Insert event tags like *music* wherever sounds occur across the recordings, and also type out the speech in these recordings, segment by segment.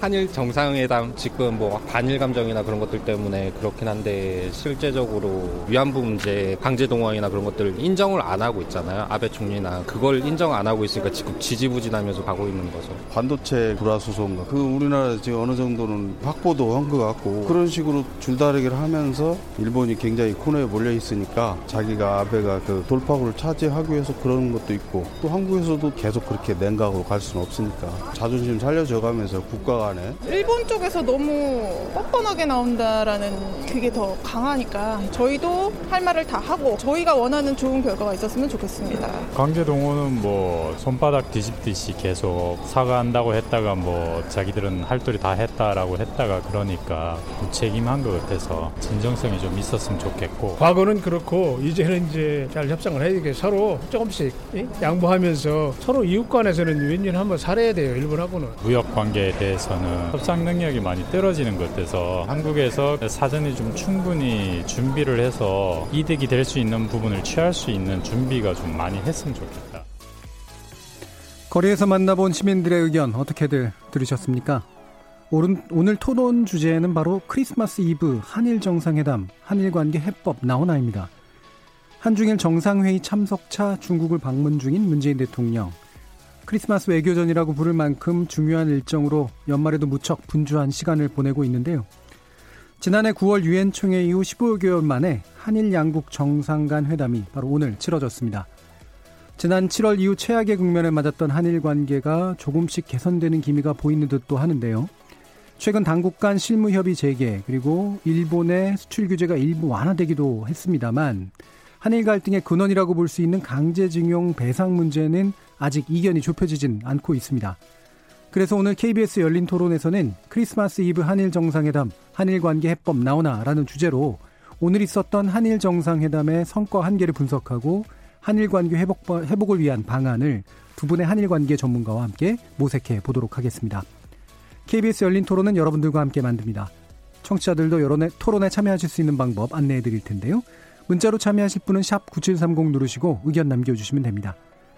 한일 정상회담 지금 뭐 반일 감정이나 그런 것들 때문에 그렇긴 한데 실제적으로 위안부 문제 강제 동원이나 그런 것들 인정을 안 하고 있잖아요. 아베 총리나 그걸 인정 안 하고 있으니까 지금 지지부진하면서 가고 있는 거죠. 반도체 불화수소인가 그 우리나라 지금 어느 정도는 확보도 한 것 같고 그런 식으로 줄다리기를 하면서 일본이 굉장히 코너에 몰려 있으니까 자기가 아베가 그 돌파구를 차지하기 위해서 그런 것도 있고 또 한국에서도 계속 그렇게 냉각으로 갈 수는 없으니까 자존심 살려줘가면서 국가가 안에 일본 쪽에서 너무 뻔뻔하게 나온다라는 그게 더 강하니까 저희도 할 말을 다 하고 저희가 원하는 좋은 결과가 있었으면 좋겠습니다. 강제 동원은 뭐 손바닥 뒤집듯이 계속 사과한다고 했다가 뭐 자기들은 할 도리 다 했다라고 했다가 그러니까 무책임한 것 같아서 진정성이 좀 있었으면 좋겠고. 과거는 그렇고 이제는 이제 잘 협상을 해야 되게 서로 조금씩 양보하면서 서로 이웃 간에서는 윈윈 한번 살아야 돼요 일본하고는. 무역 관계에 대해서 는 협상 능력이 많이 떨어지는 것 같아서 한국에서 사전에 좀 충분히 준비를 해서 이득이 될 수 있는 부분을 취할 수 있는 준비가 좀 많이 했으면 좋겠다. 거리에서 만나본 시민들의 의견 어떻게들 들으셨습니까? 오늘 토론 주제는 바로 크리스마스 이브 한일 정상회담, 한일 관계 해법 나오나입니다. 한중일 정상회의 참석차 중국을 방문 중인 문재인 대통령. 크리스마스 외교전이라고 부를 만큼 중요한 일정으로 연말에도 무척 분주한 시간을 보내고 있는데요. 지난해 9월 유엔 총회 이후 15개월 만에 한일 양국 정상 간 회담이 바로 오늘 치러졌습니다. 지난 7월 이후 최악의 국면을 맞았던 한일 관계가 조금씩 개선되는 기미가 보이는 듯도 하는데요. 최근 당국 간 실무 협의 재개 그리고 일본의 수출 규제가 일부 완화되기도 했습니다만 한일 갈등의 근원이라고 볼 수 있는 강제징용 배상 문제는 아직 이견이 좁혀지진 않고 있습니다. 그래서 오늘 KBS 열린 토론에서는 크리스마스 이브 한일 정상회담, 한일 관계 해법 나오나라는 주제로 오늘 있었던 한일 정상회담의 성과 한계를 분석하고 한일 관계 회복, 회복을 위한 방안을 두 분의 한일 관계 전문가와 함께 모색해 보도록 하겠습니다. KBS 열린 토론은 여러분들과 함께 만듭니다. 청취자들도 여론에, 토론에 참여하실 수 있는 방법 안내해 드릴 텐데요. 문자로 참여하실 분은 샵 9730 누르시고 의견 남겨주시면 됩니다.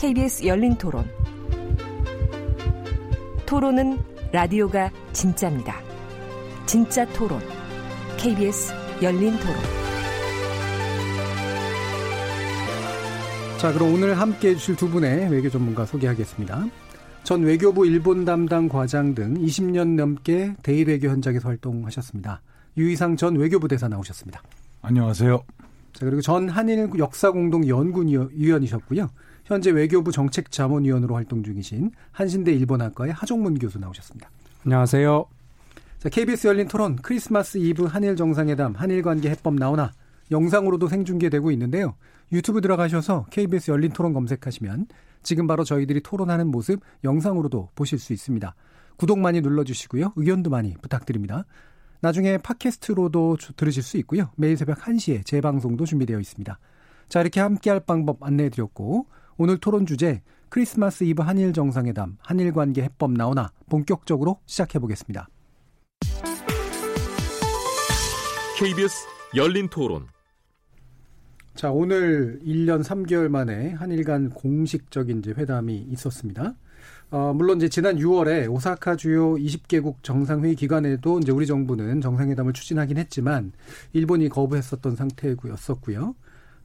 KBS 열린 토론. 토론은 라디오가 진짜입니다. 진짜 토론, KBS 열린 토론. 자, 그럼 오늘 함께 해주실 두 분의 외교 전문가 소개하겠습니다. 전 외교부 일본 담당 과장 등 20년 넘게 대일 외교 현장에서 활동하셨습니다. 유희상 전 외교부 대사 나오셨습니다. 안녕하세요. 자, 그리고 전 한일 역사공동 연구위원이셨고요. 현재 외교부 정책자문위원으로 활동 중이신 한신대 일본학과의 하종문 교수 나오셨습니다. 안녕하세요. 자, KBS 열린 토론 크리스마스 이브 한일 정상회담 한일 관계 해법 나오나 영상으로도 생중계되고 있는데요. 유튜브 들어가셔서 KBS 열린 토론 검색하시면 지금 바로 저희들이 토론하는 모습 영상으로도 보실 수 있습니다. 구독 많이 눌러주시고요. 의견도 많이 부탁드립니다. 나중에 팟캐스트로도 들으실 수 있고요. 매일 새벽 1시에 재방송도 준비되어 있습니다. 자, 이렇게 함께할 방법 안내해드렸고 오늘 토론 주제 크리스마스 이브 한일 정상회담, 한일 관계 해법 나오나 본격적으로 시작해 보겠습니다. KBS 열린 토론 자, 오늘 1년 3개월 만에 한일 간 공식적인 이제 회담이 있었습니다. 어, 물론 이제 지난 6월에 오사카 주요 20개국 정상회의 기간에도 이제 우리 정부는 정상회담을 추진하긴 했지만 일본이 거부했었던 상태였었고요.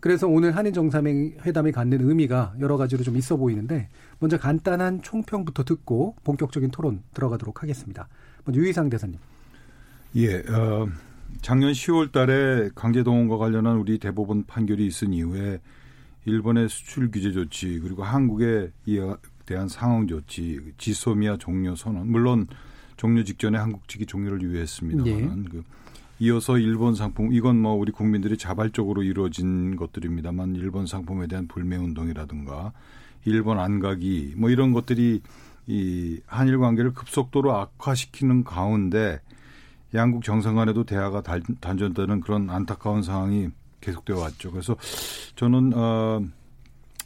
그래서 오늘 한일 정상회담이 갖는 의미가 여러 가지로 좀 있어 보이는데 먼저 간단한 총평부터 듣고 본격적인 토론 들어가도록 하겠습니다. 먼저 유희상 대사님. 예, 어, 작년 10월 달에 강제동원과 관련한 우리 대법원 판결이 있은 이후에 일본의 수출 규제 조치 그리고 한국의 이에 대한 상황 조치, 지소미아 종료 선언 물론 종료 직전에 한국 측이 종료를 유예했습니다만 예. 그 이어서 일본 상품 이건 뭐 우리 국민들이 자발적으로 이루어진 것들입니다만 일본 상품에 대한 불매 운동이라든가 일본 안가기 뭐 이런 것들이 이 한일 관계를 급속도로 악화시키는 가운데 양국 정상 간에도 대화가 단절되는 그런 안타까운 상황이 계속되어 왔죠. 그래서 저는 어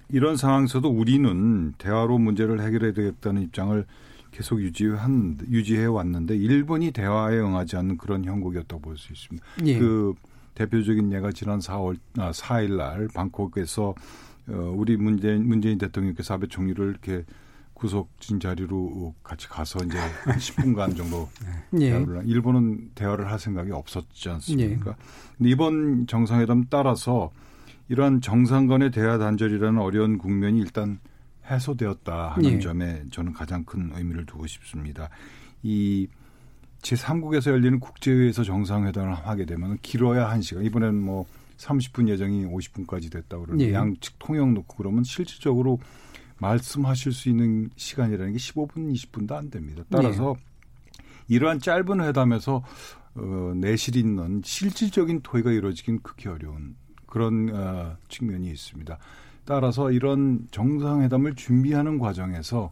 이런 상황에서도 우리는 대화로 문제를 해결해야 되겠다는 입장을 계속 유지한 유지해 왔는데 일본이 대화에 응하지 않는 그런 형국이었다고 볼 수 있습니다. 예. 그 대표적인 예가 지난 4월 아, 4일 날 방콕에서 어 우리 문재인 문재인 대통령께서 아베 총리를 이렇게 구속진 자리로 같이 가서 이제 한 10분간 정도 *laughs* 예. 대화를 일본은 대화를 할 생각이 없었지 않습니까? 예. 근데 이번 정상회담 따라서 이러한 정상 간의 대화 단절이라는 어려운 국면이 일단 해소되었다 하는 예. 점에 저는 가장 큰 의미를 두고 싶습니다. 이 제3국에서 열리는 국제회의에서 정상회담을 하게 되면 길어야 1시간. 이번에는 뭐 30분 예정이 50분까지 됐다고 그러는데 예. 양측 통역 놓고 그러면 실질적으로 말씀하실 수 있는 시간이라는 게 15분, 20분도 안 됩니다. 따라서 네. 이러한 짧은 회담에서 어, 내실 있는 실질적인 토의가 이루어지긴 극히 어려운 그런 어, 측면이 있습니다. 따라서 이런 정상회담을 준비하는 과정에서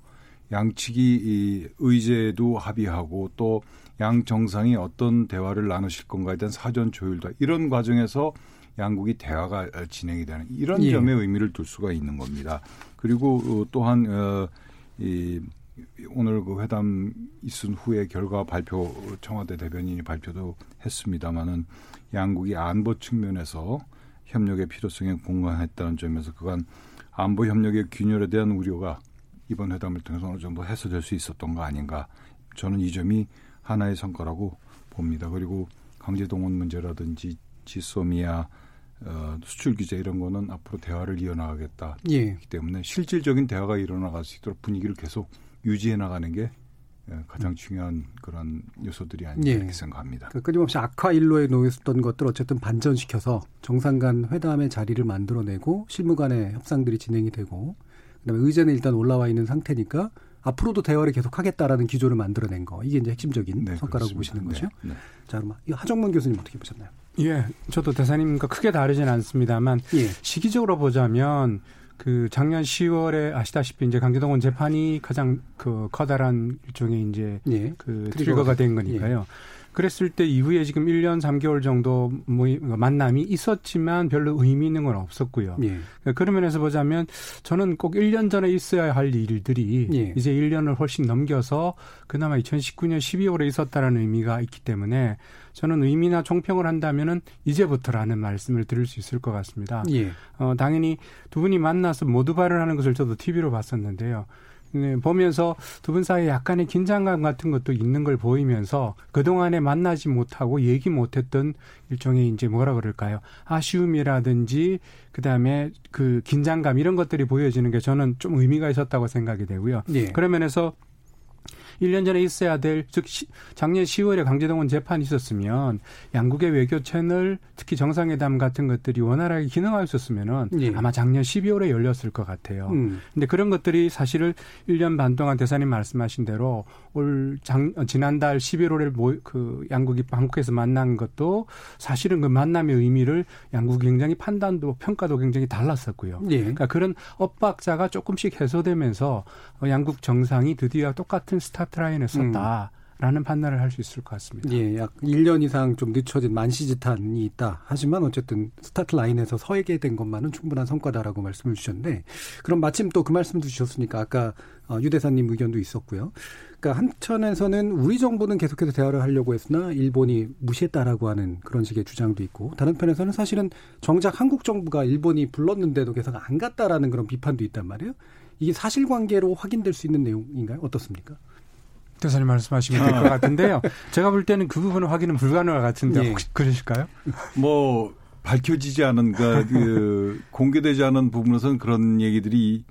양측이 이 의제도 합의하고 또 양 정상이 어떤 대화를 나누실 건가에 대한 사전 조율도 이런 과정에서 양국이 대화가 진행이 되는 이런 예. 점에 의미를 둘 수가 있는 겁니다. 그리고 어, 또한 어, 이 오늘 그 회담 있은 후에 결과 발표 청와대 대변인이 발표도 했습니다마는 양국이 안보 측면에서 협력의 필요성에 공감했다는 점에서 그간 안보 협력의 균열에 대한 우려가 이번 회담을 통해서 어느 정도 해소될 수 있었던 거 아닌가 저는 이 점이 하나의 성과라고 봅니다. 그리고 강제동원 문제라든지 지소미아 어, 수출 규제 이런 거는 앞으로 대화를 이어나가겠다. 예. 기 때문에 실질적인 대화가 일어나갈 수 있도록 분위기를 계속 유지해 나가는 게 예, 가장 중요한 그런 요소들이 아닌가 예. 이렇게 생각합니다. 그 끊임없이 악화 일로에 놓였던 것들 어쨌든 반전시켜서 정상 간 회담의 자리를 만들어내고 실무 간의 협상들이 진행이 되고 그다음에 의제는 일단 올라와 있는 상태니까 앞으로도 대화를 계속하겠다라는 기조를 만들어낸 거 이게 이제 핵심적인 네, 성과라고 그렇습니다. 보시는 거죠. 네, 네. 자 그럼 하정문 교수님 어떻게 보셨나요? 예, 저도 대사님과 크게 다르진 않습니다만 예. 시기적으로 보자면 그 작년 10월에 아시다시피 이제 강제동원 재판이 가장 그 커다란 일종의 이제 예. 그 트리거가 된 거니까요. 예. 그랬을 때 이후에 지금 1년 3개월 정도 뭐 만남이 있었지만 별로 의미 있는 건 없었고요. 예. 그런 면에서 보자면 저는 꼭 1년 전에 있어야 할 일들이 예. 이제 1년을 훨씬 넘겨서 그나마 2019년 12월에 있었다라는 의미가 있기 때문에 저는 의미나 총평을 한다면은 이제부터라는 말씀을 드릴 수 있을 것 같습니다. 예. 어, 당연히 두 분이 만나서 모두 발언하는 것을 저도 TV로 봤었는데요. 네, 보면서 두 분 사이에 약간의 긴장감 같은 것도 있는 걸 보이면서 그동안에 만나지 못하고 얘기 못했던 일종의 이제 뭐라 그럴까요? 아쉬움이라든지 그다음에 그 긴장감 이런 것들이 보여지는 게 저는 좀 의미가 있었다고 생각이 되고요. 예. 그런 면에서 1년 전에 있어야 될, 즉, 작년 10월에 강제동원 재판이 있었으면 양국의 외교 채널, 특히 정상회담 같은 것들이 원활하게 기능하고 있었으면은 예. 아마 작년 12월에 열렸을 것 같아요. 음. 근데 그런 것들이 사실은 1년 반 동안 대사님 말씀하신 대로 올 장, 지난달 11월에 모, 그 양국이 한국에서 만난 것도 사실은 그 만남의 의미를 양국이 굉장히 판단도 평가도 굉장히 달랐었고요. 예. 그러니까 그런 엇박자가 조금씩 해소되면서 양국 정상이 드디어 똑같은 스타 스타트 라인에 섰다. 음. 라는 판단을 할 수 있을 것 같습니다. 예, 약 1년 이상 좀 늦춰진 만시지탄이 있다. 하지만 어쨌든 스타트 라인에서 서게 된 것만은 충분한 성과다라고 말씀을 주셨는데, 그럼 마침 또 그 말씀도 주셨으니까 아까 어, 유 대사님 의견도 있었고요. 그러니까 한편에서는 우리 정부는 계속해서 대화를 하려고 했으나 일본이 무시했다라고 하는 그런 식의 주장도 있고, 다른 편에서는 사실은 정작 한국 정부가 일본이 불렀는데도 계속 안 갔다라는 그런 비판도 있단 말이에요. 이게 사실관계로 확인될 수 있는 내용인가요? 어떻습니까? 대사님 말씀하시면 될 것 같은데요. 제가 볼 때는 그 부분은 확인은 불가능할 것 같은데 예. 혹시 그러실까요? 뭐 밝혀지지 않은 그러니까 그 공개되지 않은 부분에서는 그런 얘기들이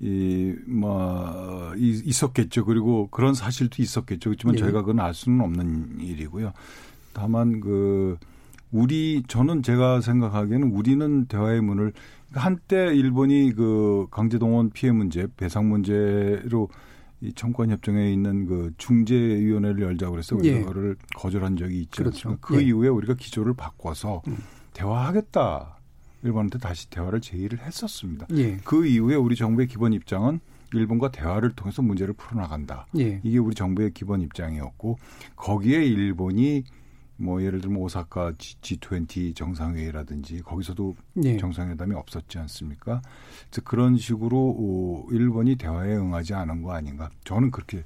이뭐 있었겠죠. 그리고 그런 사실도 있었겠죠. 그렇지만 예. 저희가 그건 알 수는 없는 일이고요. 다만 그 우리 저는 제가 생각하기에는 우리는 대화의 문을 한때 일본이 그 강제동원 피해 문제, 배상 문제로 이 청구권 협정에 있는 그 중재위원회를 열자고 그래서 우리가 예. 그거를 거절한 적이 있죠. 그렇죠. 그 예. 이후에 우리가 기조를 바꿔서 음. 대화하겠다. 일본한테 다시 대화를 제의를 했었습니다. 예. 그 이후에 우리 정부의 기본 입장은 일본과 대화를 통해서 문제를 풀어나간다. 예. 이게 우리 정부의 기본 입장이었고 거기에 일본이 뭐 예를 들면 오사카 G, 20 정상회의라든지 거기서도 예. 정상회담이 없었지 않습니까? 그래서 그런 식으로 오, 일본이 대화에 응하지 않은 거 아닌가? 저는 그렇게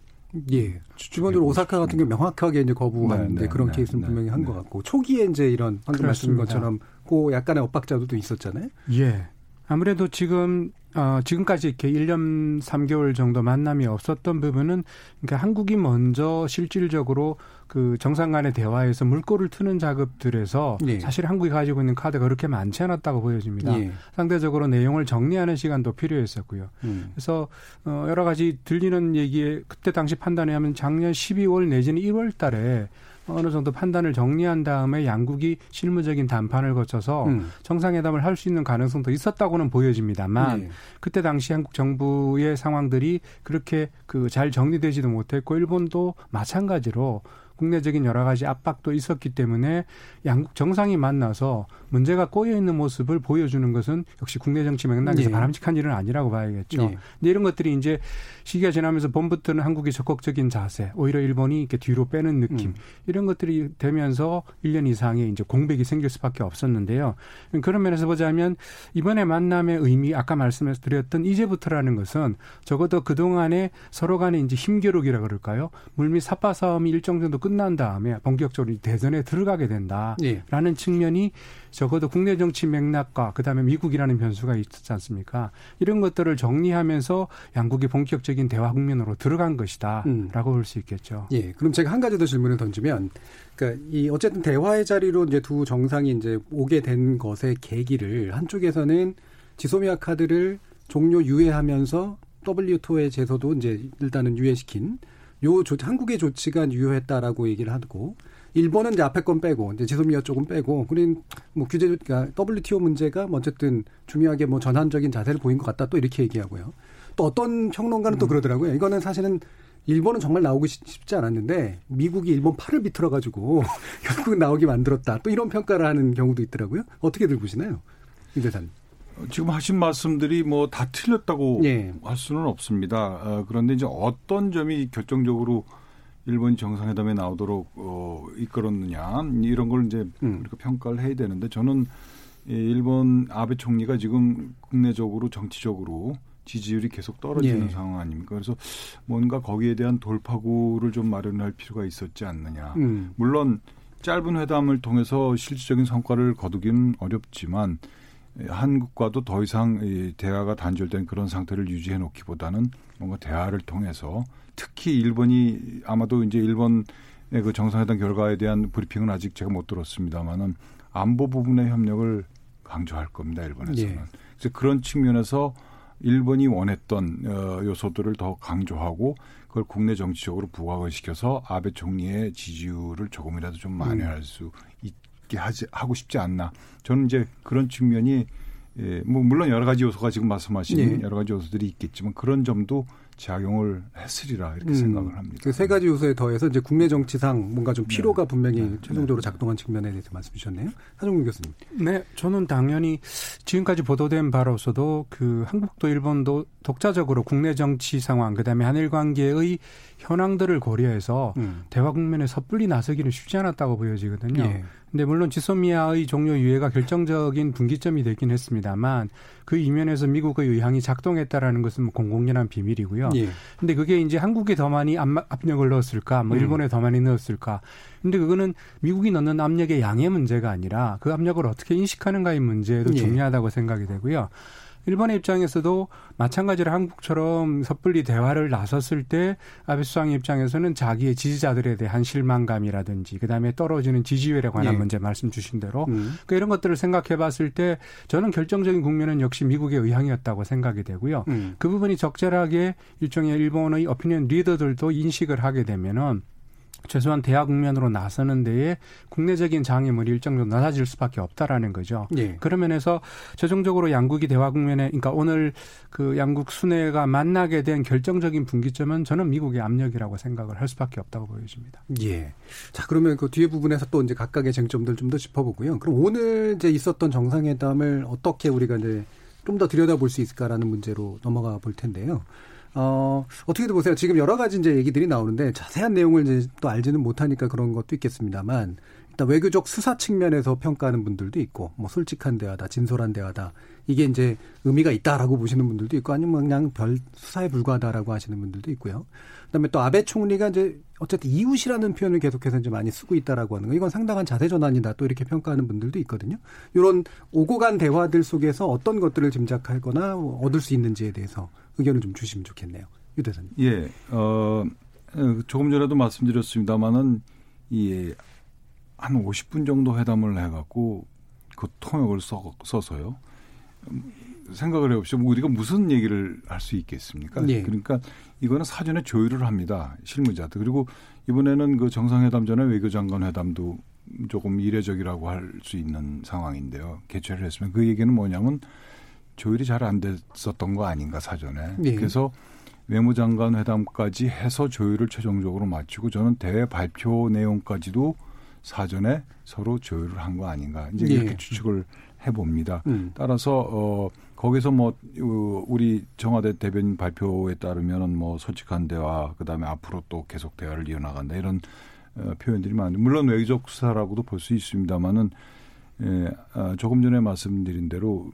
예. 기본적으로 오사카 같은 경우 명확하게 이제 거부한 네, 네, 그런 네, 케이스는 네, 분명히 한것 네. 같고 초기에 이제 이런 방금 그렇습니다. 것처럼 그 약간의 엇박자도 또 있었잖아요. 예. 아무래도 지금 어, 지금까지 이렇게 1년 3개월 정도 만남이 없었던 부분은 그러니까 한국이 먼저 실질적으로 그 정상 간의 대화에서 물꼬를 트는 작업들에서 예. 사실 한국이 가지고 있는 카드가 그렇게 많지 않았다고 보여집니다. 예. 상대적으로 내용을 정리하는 시간도 필요했었고요. 음. 그래서 어 여러 가지 들리는 얘기에 그때 당시 판단에 하면 작년 12월 내지는 1월 달에 어느 정도 판단을 정리한 다음에 양국이 실무적인 담판을 거쳐서 음. 정상회담을 할 수 있는 가능성도 있었다고는 보여집니다만 예. 그때 당시 한국 정부의 상황들이 그렇게 그 잘 정리되지도 못했고 일본도 마찬가지로 국내적인 여러 가지 압박도 있었기 때문에 양국 정상이 만나서 문제가 꼬여 있는 모습을 보여주는 것은 역시 국내 정치 맥락에서 예. 바람직한 일은 아니라고 봐야겠죠. 예. 근데 이런 것들이 이제 시기가 지나면서 봄부터는 한국의 적극적인 자세, 오히려 일본이 이렇게 뒤로 빼는 느낌 음. 이런 것들이 되면서 1년 이상의 이제 공백이 생길 수밖에 없었는데요. 그런 면에서 보자면 이번에 만남의 의미 아까 말씀드렸던 이제부터라는 것은 적어도 그 동안에 서로 간의 이제 힘겨루기라 그럴까요? 물밑 삽바 싸움이 일정 정도 끝난 다음에 본격적으로 이 대전에 들어가게 된다라는 예. 측면이 적어도 국내 정치 맥락과 그다음에 미국이라는 변수가 있었지 않습니까? 이런 것들을 정리하면서 양국이 본격적인 대화 국면으로 들어간 것이다라고 음. 볼수 있겠죠. 예. 그럼 제가 한 가지 더 질문을 던지면, 그러니까 이 어쨌든 대화의 자리로 이제 두 정상이 이제 오게 된 것의 계기를 한쪽에서는 지소미아 카드를 종료 유예하면서 WTO의 제소도 이제 일단은 유예시킨 요 조, 한국의 조치가 유효했다라고 얘기를 하고 일본은 이제 앞에 건 빼고 이제 지소미아 쪽은 빼고 그린 뭐 규제 그러니까 WTO 문제가 뭐 어쨌든 중요하게 뭐 전환적인 자세를 보인 것 같다 또 이렇게 얘기하고요. 또 어떤 평론가는 또 그러더라고요. 이거는 사실은 일본은 정말 나오고 싶- 싶지 않았는데 미국이 일본 팔을 비틀어 가지고 *laughs* 결국 나오게 만들었다. 또 이런 평가를 하는 경우도 있더라고요. 어떻게들 보시나요? 이 대사님. 지금 하신 말씀들이 뭐 다 틀렸다고 예. 할 수는 없습니다. 어, 그런데 이제 어떤 점이 결정적으로 일본이 정상회담에 나오도록 어, 이끌었느냐 이런 걸 이제 음. 우리가 평가를 해야 되는데 저는 이 일본 아베 총리가 지금 국내적으로 정치적으로 지지율이 계속 떨어지는 예. 상황 아닙니까? 그래서 뭔가 거기에 대한 돌파구를 좀 마련할 필요가 있었지 않느냐. 음. 물론 짧은 회담을 통해서 실질적인 성과를 거두기는 어렵지만 에, 한국과도 더 이상 이 대화가 단절된 그런 상태를 유지해 놓기보다는 뭔가 대화를 통해서 특히 일본이 아마도 이제 일본의 그 정상회담 결과에 대한 브리핑은 아직 제가 못 들었습니다만은 안보 부분의 협력을 강조할 겁니다 일본에서는. 예. 그래서 그런 측면에서 일본이 원했던 어, 요소들을 더 강조하고 그걸 국내 정치적으로 부각을 시켜서 아베 총리의 지지율을 조금이라도 좀 만회할 수 있게 하지 하고 싶지 않나. 저는 이제 그런 측면이 예, 뭐 물론 여러 가지 요소가 지금 말씀하신 예. 여러 가지 요소들이 있겠지만 그런 점도 작용을 했으리라 이렇게 생각을 합니다. 그 세 가지 요소에 더해서 이제 국내 정치상 뭔가 좀 필요가 분명히 최종적으로 작동한 측면에 대해서 말씀 주셨네요. 하정근 교수님. 네, 저는 당연히 지금까지 보도된 바로서도 그 한국도 일본도 독자적으로 국내 정치 상황, 그다음에 한일 관계의 현황들을 고려해서 음. 대화 국면에 섣불리 나서기는 쉽지 않았다고 보여지거든요. 예. 근데 물론 지소미아의 종료 유예가 결정적인 분기점이 되긴 했습니다만 그 이면에서 미국의 의향이 작동했다라는 것은 뭐 공공연한 비밀이고요. 예. 근데 그게 이제 한국에 더 많이 압- 압력을 넣었을까, 뭐 음. 일본에 더 많이 넣었을까. 근데 그거는 미국이 넣는 압력의 양의 문제가 아니라 그 압력을 어떻게 인식하는가의 문제도 예. 중요하다고 생각이 되고요. 일본의 입장에서도 마찬가지로 한국처럼 섣불리 대화를 나섰을 때 아베 수상의 입장에서는 자기의 지지자들에 대한 실망감이라든지 그다음에 떨어지는 지지율에 관한 예. 문제 말씀 주신 대로 음. 그 이런 것들을 생각해 봤을 때 저는 결정적인 국면은 역시 미국의 의향이었다고 생각이 되고요. 음. 그 부분이 적절하게 일종의 일본의 어피니언 리더들도 인식을 하게 되면은 최소한 대화 국면으로 나서는 데에 국내적인 장애물이 일정 정도 낮아질 수밖에 없다라는 거죠. 예. 그런 면에서 최종적으로 양국이 대화 국면에 그러니까 오늘 그 양국 순회가 만나게 된 결정적인 분기점은 저는 미국의 압력이라고 생각을 할 수밖에 없다고 보여집니다. 예. 자, 그러면 그 뒤에 부분에서 또 이제 각각의 쟁점들 좀 더 짚어보고요. 그럼 오늘 이제 있었던 정상회담을 어떻게 우리가 이제 좀 더 들여다볼 수 있을까라는 문제로 넘어가 볼 텐데요. 어, 어떻게들 보세요? 지금 여러 가지 이제 얘기들이 나오는데 자세한 내용을 이제 또 알지는 못하니까 그런 것도 있겠습니다만 일단 외교적 수사 측면에서 평가하는 분들도 있고 뭐 솔직한 대화다, 진솔한 대화다. 이게 이제 의미가 있다라고 보시는 분들도 있고 아니면 그냥 별 수사에 불과하다라고 하시는 분들도 있고요. 그다음에 또 아베 총리가 이제 어쨌든 이웃이라는 표현을 계속해서 이제 많이 쓰고 있다라고 하는 거 이건 상당한 자세 전환이다 또 이렇게 평가하는 분들도 있거든요. 이런 오고 간 대화들 속에서 어떤 것들을 짐작하거나 얻을 수 있는지에 대해서 의견을 좀 주시면 좋겠네요. 유 대사님. 예. 어 조금 전에도 말씀드렸습니다마는 이한 50분 정도 회담을 해갖고 그 통역을 써, 써서요. 생각을 해봅시다. 뭐 우리가 무슨 얘기를 할 수 있겠습니까? 예. 그러니까 이거는 사전에 조율을 합니다. 실무자들. 그리고 이번에는 그 정상회담 전에 외교장관 회담도 조금 이례적이라고 할 수 있는 상황인데요. 개최를 했으면 그 얘기는 뭐냐면 조율이 잘 안 됐었던 거 아닌가 사전에. 예. 그래서 외무장관 회담까지 해서 조율을 최종적으로 마치고 저는 대회 발표 내용까지도 사전에 서로 조율을 한 거 아닌가. 이제 이렇게 예. 추측을 해봅니다. 음. 따라서 어 거기서 뭐 우리 청와대 대변인 발표에 따르면은 뭐 솔직한 대화 그다음에 앞으로 또 계속 대화를 이어나간다 이런 어, 표현들이 많은데 물론 외교적 수사라고도 볼 수 있습니다만은 예, 아, 조금 전에 말씀드린 대로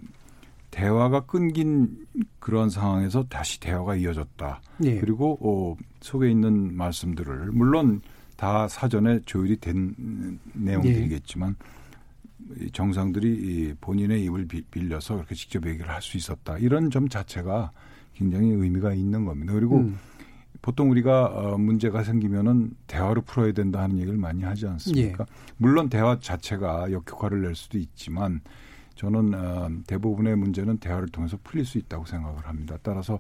대화가 끊긴 그런 상황에서 다시 대화가 이어졌다. 예. 그리고 어, 속에 있는 말씀들을 물론 다 사전에 조율이 된 내용들이겠지만 예. 정상들이 본인의 입을 빌려서 그렇게 직접 얘기를 할 수 있었다. 이런 점 자체가 굉장히 의미가 있는 겁니다. 그리고 음. 보통 우리가 어, 문제가 생기면은 대화로 풀어야 된다 하는 얘기를 많이 하지 않습니까? 예. 물론 대화 자체가 역효과를 낼 수도 있지만 저는 어, 대부분의 문제는 대화를 통해서 풀릴 수 있다고 생각을 합니다. 따라서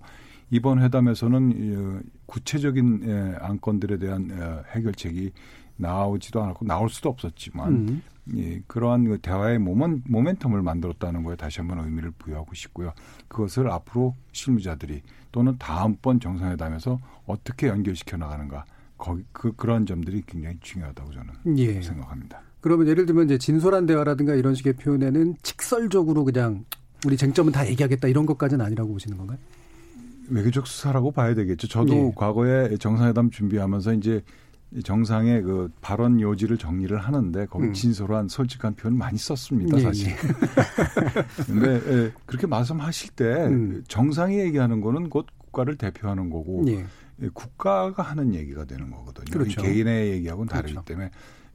이번 회담에서는 어, 구체적인 예, 안건들에 대한 해결책이 나오지도 않았고 나올 수도 없었지만 음. 예, 그러한 그 대화의 모멘, 모멘텀을 만들었다는 거에 다시 한번 의미를 부여하고 싶고요. 그것을 앞으로 실무자들이 또는 다음번 정상회담에서 어떻게 연결시켜 나가는가 거기 그 그런 점들이 굉장히 중요하다고 저는 예. 생각합니다. 그러면 예를 들면 이제 진솔한 대화라든가 이런 식의 표현에는 직설적으로 그냥 우리 쟁점은 다 얘기하겠다 이런 것까지는 아니라고 보시는 건가요? 외교적 수사라고 봐야 되겠죠. 저도 예. 과거에 정상회담 준비하면서 이제 정상의 그 발언 요지를 정리를 하는데 거기 음. 진솔한 솔직한 표현 많이 썼습니다 예, 사실. 예. *laughs* 근데 예, 그렇게 말씀하실 때 음. 정상이 얘기하는 거는 곧 국가를 대표하는 거고 예. 예 국가가 하는 얘기가 되는 거거든요. 그렇죠. 개인의 얘기하고는 다르기 그렇죠. 때문에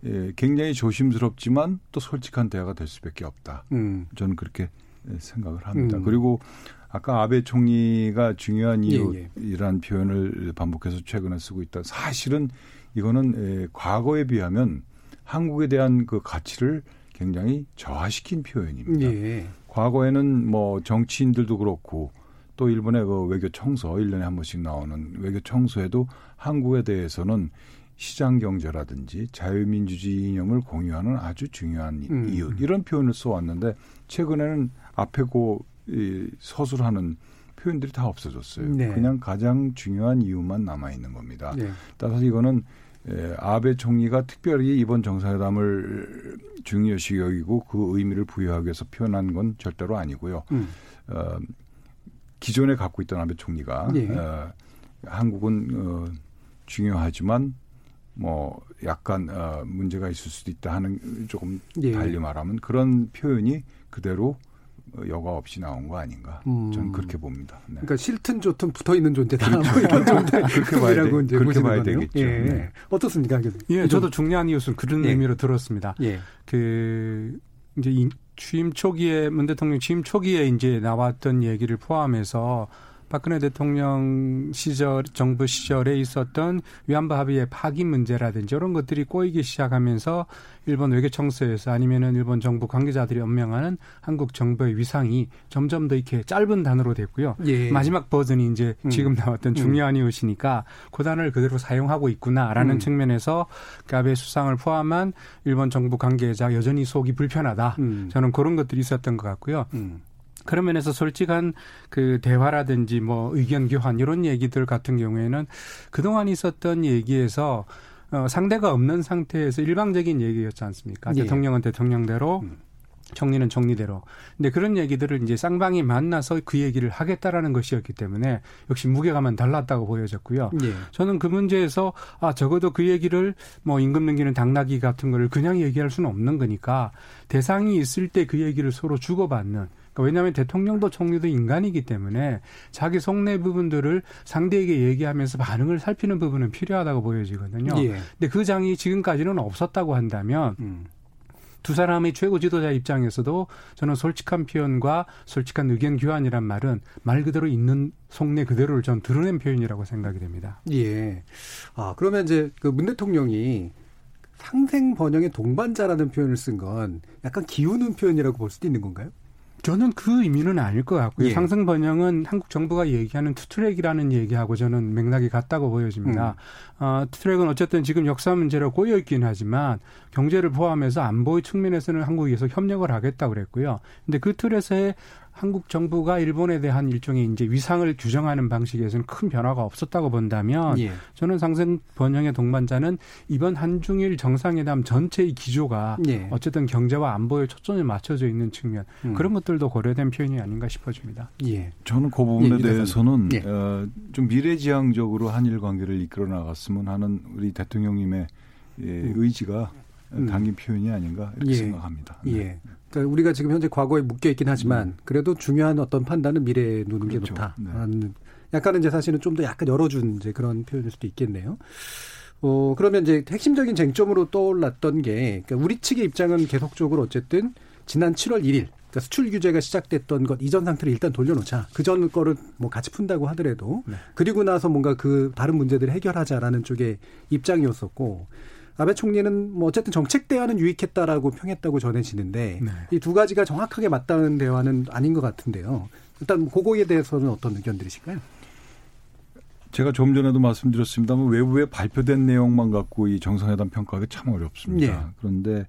예, 굉장히 조심스럽지만 또 솔직한 대화가 될 수밖에 없다. 음. 저는 그렇게 예, 생각을 합니다. 음. 그리고 아까 아베 총리가 중요한 이유라는 표현을 반복해서 최근에 쓰고 있다. 사실은 이거는 에, 과거에 비하면 한국에 대한 그 가치를 굉장히 저하시킨 표현입니다. 예. 과거에는 뭐 정치인들도 그렇고 또 일본의 그 외교 청소 1년에 한 번씩 나오는 외교 청소에도 한국에 대해서는 시장 경제라든지 자유민주주의 이념을 공유하는 아주 중요한 음. 이유 이런 표현을 써왔는데 최근에는 앞에 고 이 서술하는 표현들이 다 없어졌어요. 네. 그냥 가장 중요한 이유만 남아 있는 겁니다. 네. 따라서 이거는 예, 아베 총리가 특별히 이번 정상회담을 중요시 여기고 그 의미를 부여하기 위해서 표현한 건 절대로 아니고요. 음. 어, 기존에 갖고 있던 아베 총리가 예. 어, 한국은 어, 중요하지만 뭐 약간 어, 문제가 있을 수도 있다 하는 조금 예. 달리 말하면 그런 표현이 그대로 여과 없이 나온 거 아닌가. 음. 저는 그렇게 봅니다. 네. 그러니까 싫든 좋든 붙어 있는 존재다. 그렇죠. 뭐 이런 존재 *laughs* 그렇게 봐야, 되, 그렇게 봐야 되겠죠. 예. 네. 어떻습니까, 교수님? 예, 저도 중요한 이웃은 그런 예. 의미로 들었습니다. 예. 그 이제 취임 초기에 문 대통령 취임 초기에 이제 나왔던 얘기를 포함해서 박근혜 대통령 시절 정부 시절에 있었던 위안부 합의의 파기 문제라든지 이런 것들이 꼬이기 시작하면서 일본 외교청서에서 아니면은 일본 정부 관계자들이 엄명하는 한국 정부의 위상이 점점 더 이렇게 짧은 단어로 됐고요. 예. 마지막 버전이 이제 음. 지금 나왔던 음. 중요한 음. 이웃이니까 그 단어를 그대로 사용하고 있구나라는 음. 측면에서 가베 수상을 포함한 일본 정부 관계자 여전히 속이 불편하다. 음. 저는 그런 것들이 있었던 것 같고요. 음. 그런 면에서 솔직한 그 대화라든지 뭐 의견 교환 이런 얘기들 같은 경우에는 그동안 있었던 얘기에서 어, 상대가 없는 상태에서 일방적인 얘기였지 않습니까? 예. 대통령은 대통령대로 음. 정리는 정리대로. 근데 그런 얘기들을 이제 쌍방이 만나서 그 얘기를 하겠다라는 것이었기 때문에 역시 무게감은 달랐다고 보여졌고요. 예. 저는 그 문제에서 아 적어도 그 얘기를 뭐 임금 넘기는 당나귀 같은 거를 그냥 얘기할 수는 없는 거니까 대상이 있을 때 그 얘기를 서로 주고받는 그러니까 왜냐하면 대통령도 총리도 인간이기 때문에 자기 속내 부분들을 상대에게 얘기하면서 반응을 살피는 부분은 필요하다고 보여지거든요. 예. 근데 그 장이 지금까지는 없었다고 한다면 음. 두 사람의 최고 지도자 입장에서도 저는 솔직한 표현과 솔직한 의견 교환이란 말은 말 그대로 있는 속내 그대로를 전 드러낸 표현이라고 생각이 됩니다. 예. 아, 그러면 이제 그 문 대통령이 상생 번영의 동반자라는 표현을 쓴 건 약간 기우는 표현이라고 볼 수도 있는 건가요? 저는 그 의미는 아닐 것 같고요. 예. 상승 번영은 한국 정부가 얘기하는 투트랙이라는 얘기하고 저는 맥락이 같다고 보여집니다. 음. 어, 투트랙은 어쨌든 지금 역사 문제로 꼬여 있긴 하지만 경제를 포함해서 안보의 측면에서는 한국에서 협력을 하겠다고 그랬고요. 근데 그 틀에서의 한국 정부가 일본에 대한 일종의 이제 위상을 규정하는 방식에서는 큰 변화가 없었다고 본다면 예. 저는 상생 번영의 동반자는 이번 한중일 정상회담 전체의 기조가 예. 어쨌든 경제와 안보에 초점이 맞춰져 있는 측면 음. 그런 것들도 고려된 표현이 아닌가 싶어집니다. 예. 저는 그 부분에 예, 대해서는 예. 어, 좀 미래지향적으로 한일 관계를 이끌어 나갔으면 하는 우리 대통령님의 예, 음. 의지가 음. 담긴 표현이 아닌가 이렇게 예. 생각합니다. 네. 예. 그러니까 우리가 지금 현재 과거에 묶여 있긴 하지만 음. 그래도 중요한 어떤 판단은 미래에 놓는 그렇죠. 게 좋다. 네. 약간은 이제 사실은 좀 더 약간 열어준 이제 그런 표현일 수도 있겠네요. 어, 그러면 이제 핵심적인 쟁점으로 떠올랐던 게, 그러니까 우리 측의 입장은 계속적으로 어쨌든 지난 7월 1일, 그러니까 수출 규제가 시작됐던 것 이전 상태를 일단 돌려놓자. 그 전 거를 뭐 같이 푼다고 하더라도, 네. 그리고 나서 뭔가 그 다른 문제들을 해결하자라는 쪽의 입장이었었고, 아베 총리는 뭐 어쨌든 정책 대화는 유익했다라고 평했다고 전해지는데 네. 이두 가지가 정확하게 맞다는 대화는 아닌 것 같은데요. 일단 그거에 대해서는 어떤 의견들이실까요? 제가 좀 전에도 말씀드렸습니다만 외부에 발표된 내용만 갖고 이 정상회담 평가하기 참 어렵습니다. 네. 그런데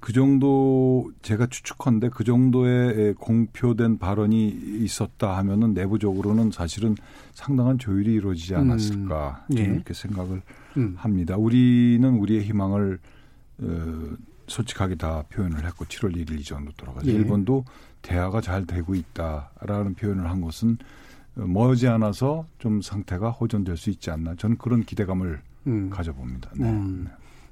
그 정도 제가 추측컨대 그 정도의 공표된 발언이 있었다 하면은 내부적으로는 사실은 상당한 조율이 이루어지지 않았을까 음. 네. 이렇게 생각을 음. 합니다. 우리는 우리의 희망을 어, 솔직하게 다 표현을 했고 7월 1일 이전으로 돌아가죠. 예. 일본도 대화가 잘 되고 있다라는 표현을 한 것은 머지 않아서 좀 상태가 호전될 수 있지 않나. 저는 그런 기대감을 음. 가져봅니다. 네. 음.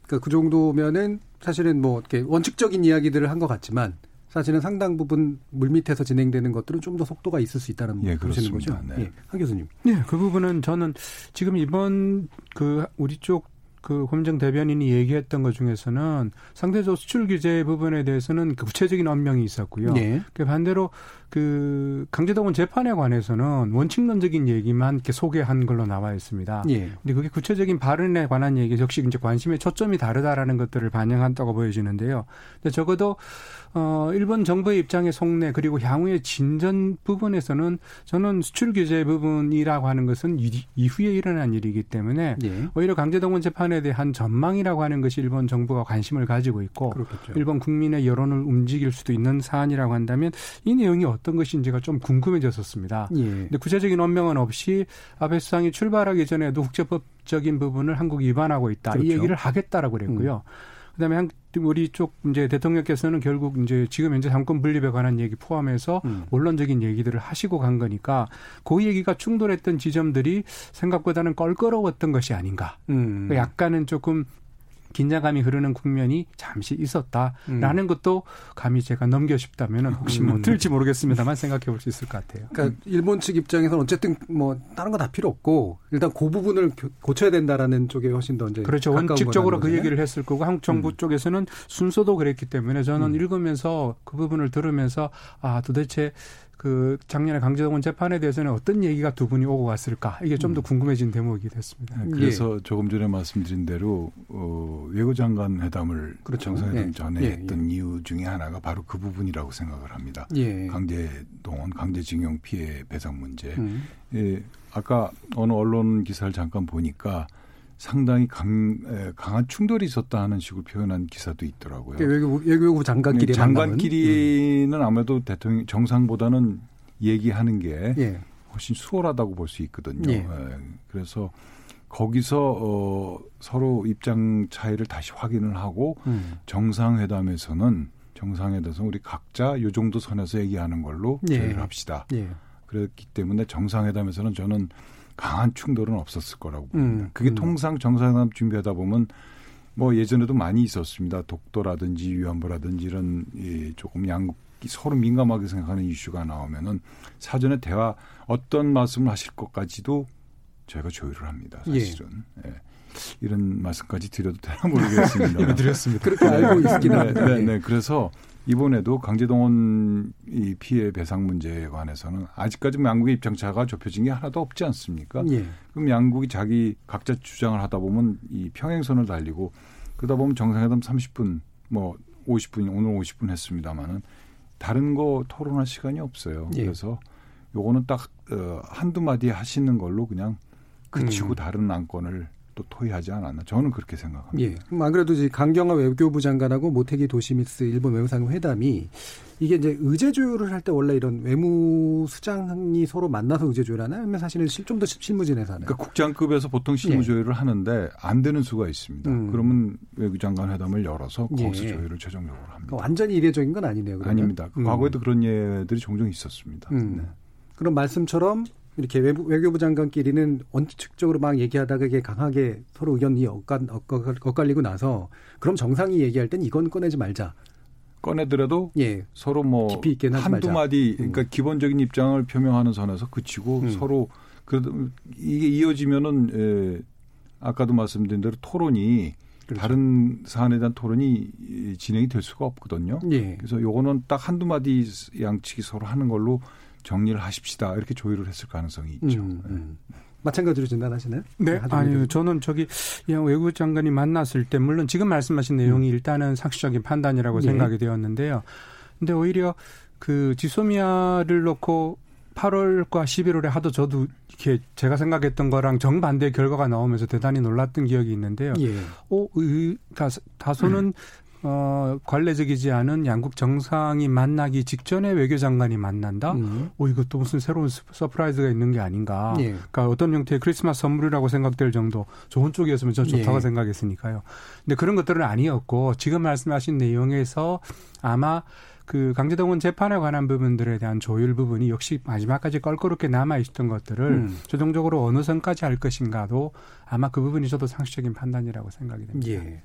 그러니까 그 정도면은 사실은 뭐 이렇게 원칙적인 이야기들을 한 것 같지만 사실은 상당 부분 물밑에서 진행되는 것들은 좀 더 속도가 있을 수 있다는 예, 보시는 거죠. 네. 예, 한 교수님. 네, 그 부분은 저는 지금 이번 그 우리 쪽그 검증 대변인이 얘기했던 것 중에서는 상대적 수출 규제 부분에 대해서는 그 구체적인 언명이 있었고요. 네. 그 반대로 그 강제동원 재판에 관해서는 원칙론적인 얘기만 이렇게 소개한 걸로 나와 있습니다. 예. 근데 그게 구체적인 발언에 관한 얘기 역시 이제 관심의 초점이 다르다라는 것들을 반영한다고 보여지는데요. 근데 적어도 어 일본 정부의 입장의 속내 그리고 향후의 진전 부분에서는 저는 수출 규제 부분이라고 하는 것은 이후에 일어난 일이기 때문에 예. 오히려 강제동원 재판에 대한 전망이라고 하는 것이 일본 정부가 관심을 가지고 있고 그렇겠죠. 일본 국민의 여론을 움직일 수도 있는 사안이라고 한다면 이 내용이 어떤 것인지가 좀 궁금해졌었습니다. 예. 근데 구체적인 언명은 없이 아베 수상이 출발하기 전에도 국제법적인 부분을 한국이 위반하고 있다. 그렇죠. 이 얘기를 하겠다라고 그랬고요. 음. 그다음에 한 우리 쪽 이제 대통령께서는 결국 이제 지금 현재 상권 분립에 관한 얘기 포함해서 음. 원론적인 얘기들을 하시고 간 거니까 그 얘기가 충돌했던 지점들이 생각보다는 껄끄러웠던 것이 아닌가. 음. 약간은 조금 긴장감이 흐르는 국면이 잠시 있었다라는 음. 것도 감히 제가 넘겨 싶다면 혹시 뭐 음. 틀지 모르겠습니다만 생각해 볼 수 있을 것 같아요. 그러니까 일본 측 입장에서는 어쨌든 뭐 다른 거 다 필요 없고 일단 그 부분을 고쳐야 된다라는 쪽에 훨씬 더 이제 그렇죠. 원칙적으로 그 얘기를 했을 거고 한국 정부 음. 쪽에서는 순서도 그랬기 때문에 저는 음. 읽으면서 그 부분을 들으면서 아 도대체 그 작년에 강제동원 재판에 대해서는 어떤 얘기가 두 분이 오고 갔을까 이게 좀더 음. 궁금해진 대목이 됐습니다. 네, 그래서 예. 조금 전에 말씀드린 대로 어, 외교 장관 회담을 그렇죠. 정상회담 예. 전에 예. 했던 이유 중에 하나가 바로 그 부분이라고 생각을 합니다. 예. 강제동원, 강제징용 피해 배상 문제. 음. 예, 아까 어느 언론 기사를 잠깐 보니까 상당히 강, 강한 충돌이 있었다 하는 식으로 표현한 기사도 있더라고요. 외교부, 외교부 장관끼리 네, 장관끼리는 음. 아무래도 대통령 정상보다는 얘기하는 게 예. 훨씬 수월하다고 볼 수 있거든요. 예. 예. 그래서 거기서 어, 서로 입장 차이를 다시 확인을 하고 음. 정상회담에서는 정상회담에서 우리 각자 요 정도 선에서 얘기하는 걸로 예. 조율 합시다. 예. 그렇기 때문에 정상회담에서는 저는 강한 충돌은 없었을 거라고 봅니다. 음, 그게 음. 통상 정상회담 준비하다 보면 뭐 예전에도 많이 있었습니다. 독도라든지 위안부라든지 이런 이 조금 양국 서로 민감하게 생각하는 이슈가 나오면은 사전에 대화 어떤 말씀을 하실 것까지도 저희가 조율을 합니다. 사실은. 예. 예. 이런 말씀까지 드려도 되나 모르겠습니다. *laughs* 드렸습니다. 그렇게 알고 있긴 합니다. 네, 네, 네. 그래서 이번에도 강제동원 이 피해 배상 문제에 관해서는 아직까지 양국의 입장차가 좁혀진 게 하나도 없지 않습니까? 예. 그럼 양국이 자기 각자 주장을 하다 보면 이 평행선을 달리고 그러다 보면 정상회담 30분 뭐 50분 오늘 50분 했습니다마는 다른 거 토론할 시간이 없어요. 예. 그래서 요거는 딱 어, 한두 마디 하시는 걸로 그냥 그치고 음. 다른 안건을 또 토의하지 않았나 저는 그렇게 생각합니다. 예. 안 그래도 이제 강경화 외교부 장관하고 모테기 도시미스 일본 외무상 회담이 이게 이제 의제 조율을 할 때 원래 이런 외무 수장이 서로 만나서 의제 조율하나요? 아니면 사실은 좀 더 실무진에서 하나요? 그러니까 국장급에서 보통 실무 조율을 예. 하는데 안 되는 수가 있습니다. 음. 그러면 외교장관 회담을 열어서 거기서 예. 조율을 최종적으로 합니다. 그러니까 완전히 이례적인 건 아니네요. 그러면? 아닙니다. 음. 과거에도 그런 예들이 종종 있었습니다. 음. 네. 그런 말씀처럼 이렇게 외부, 외교 부 장관끼리는 원칙적으로 막 얘기하다가 이게 강하게 서로 의견이 엇갈, 엇갈리고 나서 그럼 정상이 얘기할 땐 이건 꺼내지 말자. 꺼내더라도 예. 서로 뭐 한두 말자. 마디 그러니까 음. 기본적인 입장을 표명하는 선에서 그치고 음. 서로 그 이게 이어지면은 에, 아까도 말씀드린 대로 토론이 그렇죠. 다른 사안에 대한 토론이 진행이 될 수가 없거든요. 예. 그래서 요거는 딱 한두 마디 양측이 서로 하는 걸로 정리를 하십시다. 이렇게 조율을 했을 가능성이 있죠. 음, 음. 마찬가지로 진단하시나요? 네, 아니요. 저는 저기 외교 장관이 만났을 때 물론 지금 말씀하신 내용이 음. 일단은 상식적인 판단이라고 네. 생각이 되었는데요. 근데 오히려 그 지소미아를 놓고 8월과 11월에 하도 저도 이렇게 제가 생각했던 거랑 정반대 결과가 나오면서 대단히 놀랐던 기억이 있는데요. 예. 오, 의, 다소는 음. 어, 관례적이지 않은 양국 정상이 만나기 직전에 외교장관이 만난다? 음. 오, 이것도 무슨 새로운 surprise가 있는 게 아닌가. 예. 그러니까 어떤 형태의 크리스마스 선물이라고 생각될 정도 좋은 쪽이었으면 전 좋다고 예. 생각했으니까요. 근데 그런 것들은 아니었고 지금 말씀하신 내용에서 아마 그 강제동원 재판에 관한 부분들에 대한 조율 부분이 역시 마지막까지 껄끄럽게 남아 있었던 것들을 음. 최종적으로 어느 선까지 할 것인가도 아마 그 부분이 저도 상식적인 판단이라고 생각이 됩니다. 예.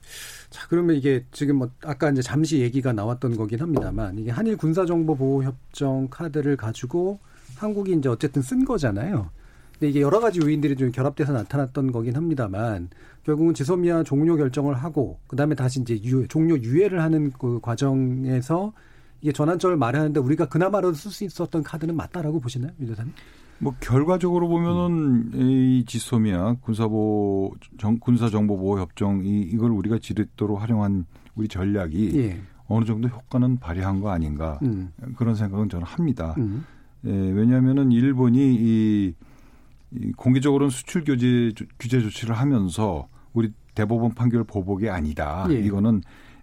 자, 그러면 이게 지금 뭐 아까 이제 잠시 얘기가 나왔던 거긴 합니다만 이게 한일 군사정보보호협정 카드를 가지고 한국이 이제 어쨌든 쓴 거잖아요. 근데 이게 여러 가지 요인들이 좀 결합돼서 나타났던 거긴 합니다만 결국은 지소미아 종료 결정을 하고 그다음에 다시 이제 유, 종료 유예를 하는 그 과정에서 이게 전환점을 마련하는데 우리가 그나마라도 쓸 수 있었던 카드는 맞다라고 보시나요, 민 대사님? 뭐 결과적으로 보면은 음. 이 지소미아 군사보 정, 군사정보보호 협정 이 이걸 우리가 지렛대로 활용한 우리 전략이 예. 어느 정도 효과는 발휘한 거 아닌가 음. 그런 생각은 저는 합니다. 음. 예, 왜냐하면은 일본이 이, 이 공개적으로는 수출 규제 규제 조치를 하면서 우리 대법원 판결 보복이 아니다. 예. 이거는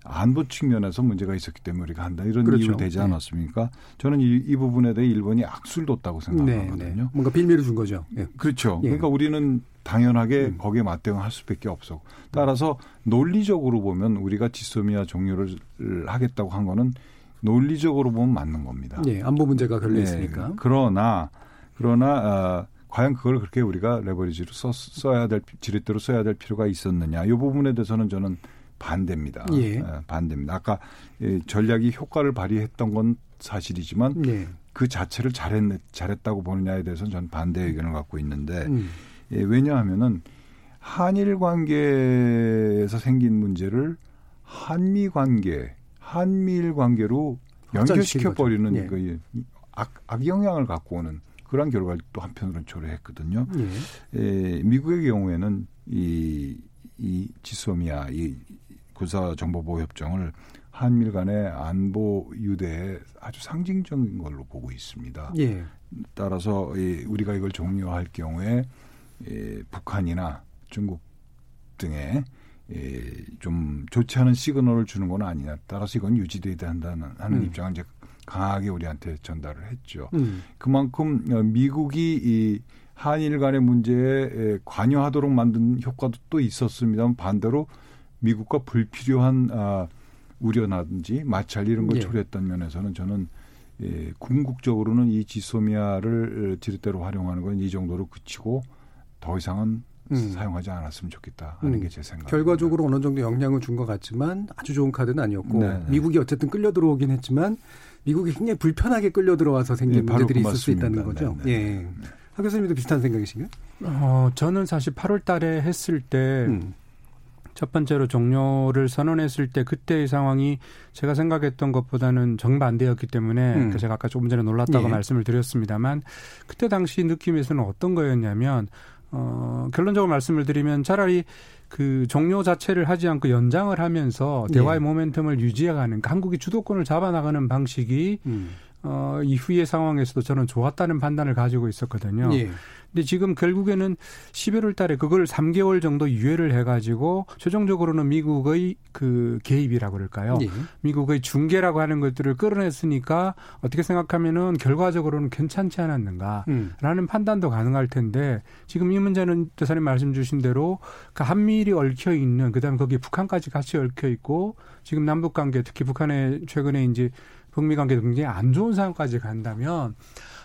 안보 측면에서 문제가 있었기 때문에 우리가 한다 이런 그렇죠. 이유로 되지 네. 않았습니까? 네. 저는 이, 이, 부분에 대해 일본이 악수를 뒀다고 생각하거든요. 네, 네. 뭔가 빌미를 준 거죠. 네. 그렇죠. 예. 그러니까 우리는 당연하게 음. 거기에 맞대응할 수밖에 없어. 따라서 논리적으로 보면 우리가 지소미아 종료를 하겠다고 한 거는 논리적으로 보면 맞는 겁니다. 네, 안보 문제가 걸려 있으니까. 그러나 그러나 어, 과연 그걸 그렇게 우리가 레버리지로 써, 써야 될 지렛대로 써야 될 필요가 있었느냐 이 부분에 대해서는 저는 반대입니다. 예. 예. 반대입니다. 아까 전략이 효과를 발휘했던 건 사실이지만 예. 그 자체를 잘했, 잘했다고 보느냐에 대해서는 저는 반대 의견을 갖고 있는데 음. 예, 왜냐하면은 한일 관계에서 생긴 문제를 한미 관계, 한미일 관계로 연결시켜 버리는 예. 그 악, 악영향을 갖고 오는 그런 결과를 또 한편으로는 초래했거든요. 예. 에, 미국의 경우에는 이, 이 지소미아 이 군사정보보호 협정을 한밀 간의 안보 유대의 아주 상징적인 걸로 보고 있습니다. 예. 따라서 이 우리가 이걸 종료할 경우에 이 북한이나 중국 등에 좀 좋지 않은 시그널을 주는 건 아니냐. 따라서 이건 유지돼야 한다는 하는 음. 입장을 이제 강하게 우리한테 전달을 했죠. 음. 그만큼 어, 미국이 이 한일 간의 문제에 관여하도록 만든 효과도 또 있었습니다만 반대로 미국과 불필요한 아, 우려나든지 마찰 이런 걸 예. 초래했던 면에서는 저는 예, 궁극적으로는 이 지소미아를 지렛대로 활용하는 건 이 정도로 그치고 더 이상은 음. 사용하지 않았으면 좋겠다 하는 음. 게제 생각. 결과적으로 어느 정도 영향을 준 것 같지만 아주 좋은 카드는 아니었고 네네. 네. 미국이 어쨌든 끌려 들어오긴 했지만 미국이 굉장히 불편하게 끌려 들어와서 생긴 네, 문제들이 있을 수 있다는 거죠. 네네. 네. 예. 네. 하 교수님도 비슷한 생각이신가요? 어, 저는 사실 8월 달에 했을 때 음. 첫 번째로 종료를 선언했을 때 그때의 상황이 제가 생각했던 것보다는 정반대였기 때문에 음. 제가 아까 조금 전에 놀랐다고 예. 말씀을 드렸습니다만 그때 당시 느낌에서는 어떤 거였냐면 어, 결론적으로 말씀을 드리면 차라리 그 종료 자체를 하지 않고 연장을 하면서 대화의 예. 모멘텀을 유지해가는 그러니까 한국이 주도권을 잡아나가는 방식이 음. 어, 이후의 상황에서도 저는 좋았다는 판단을 가지고 있었거든요. 예. 근데 지금 결국에는 11월 달에 그걸 3개월 정도 유예를 해가지고 최종적으로는 미국의 그 개입이라고 그럴까요? 예. 미국의 중계라고 하는 것들을 끌어냈으니까 어떻게 생각하면은 결과적으로는 괜찮지 않았는가라는 음. 판단도 가능할 텐데 지금 이 문제는 대사님 말씀 주신 대로 그 한미일이 얽혀 있는 그다음에 거기에 북한까지 같이 얽혀 있고 지금 남북 관계 특히 북한의 최근에 이제 북미 관계도 굉장히 안 좋은 상황까지 간다면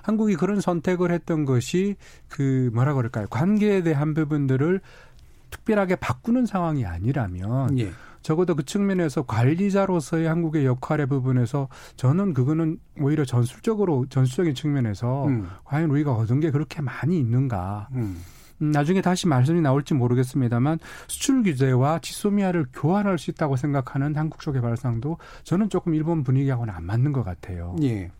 한국이 그런 선택을 했던 것이 그 뭐라 그럴까요? 관계에 대한 부분들을 특별하게 바꾸는 상황이 아니라면 예. 적어도 그 측면에서 관리자로서의 한국의 역할의 부분에서 저는 그거는 오히려 전술적으로 전술적인 측면에서 음. 과연 우리가 얻은 게 그렇게 많이 있는가? 음. 음, 나중에 다시 말씀이 나올지 모르겠습니다만 수출 규제와 지소미아를 교환할 수 있다고 생각하는 한국 쪽의 발상도 저는 조금 일본 분위기하고는 안 맞는 것 같아요. 예.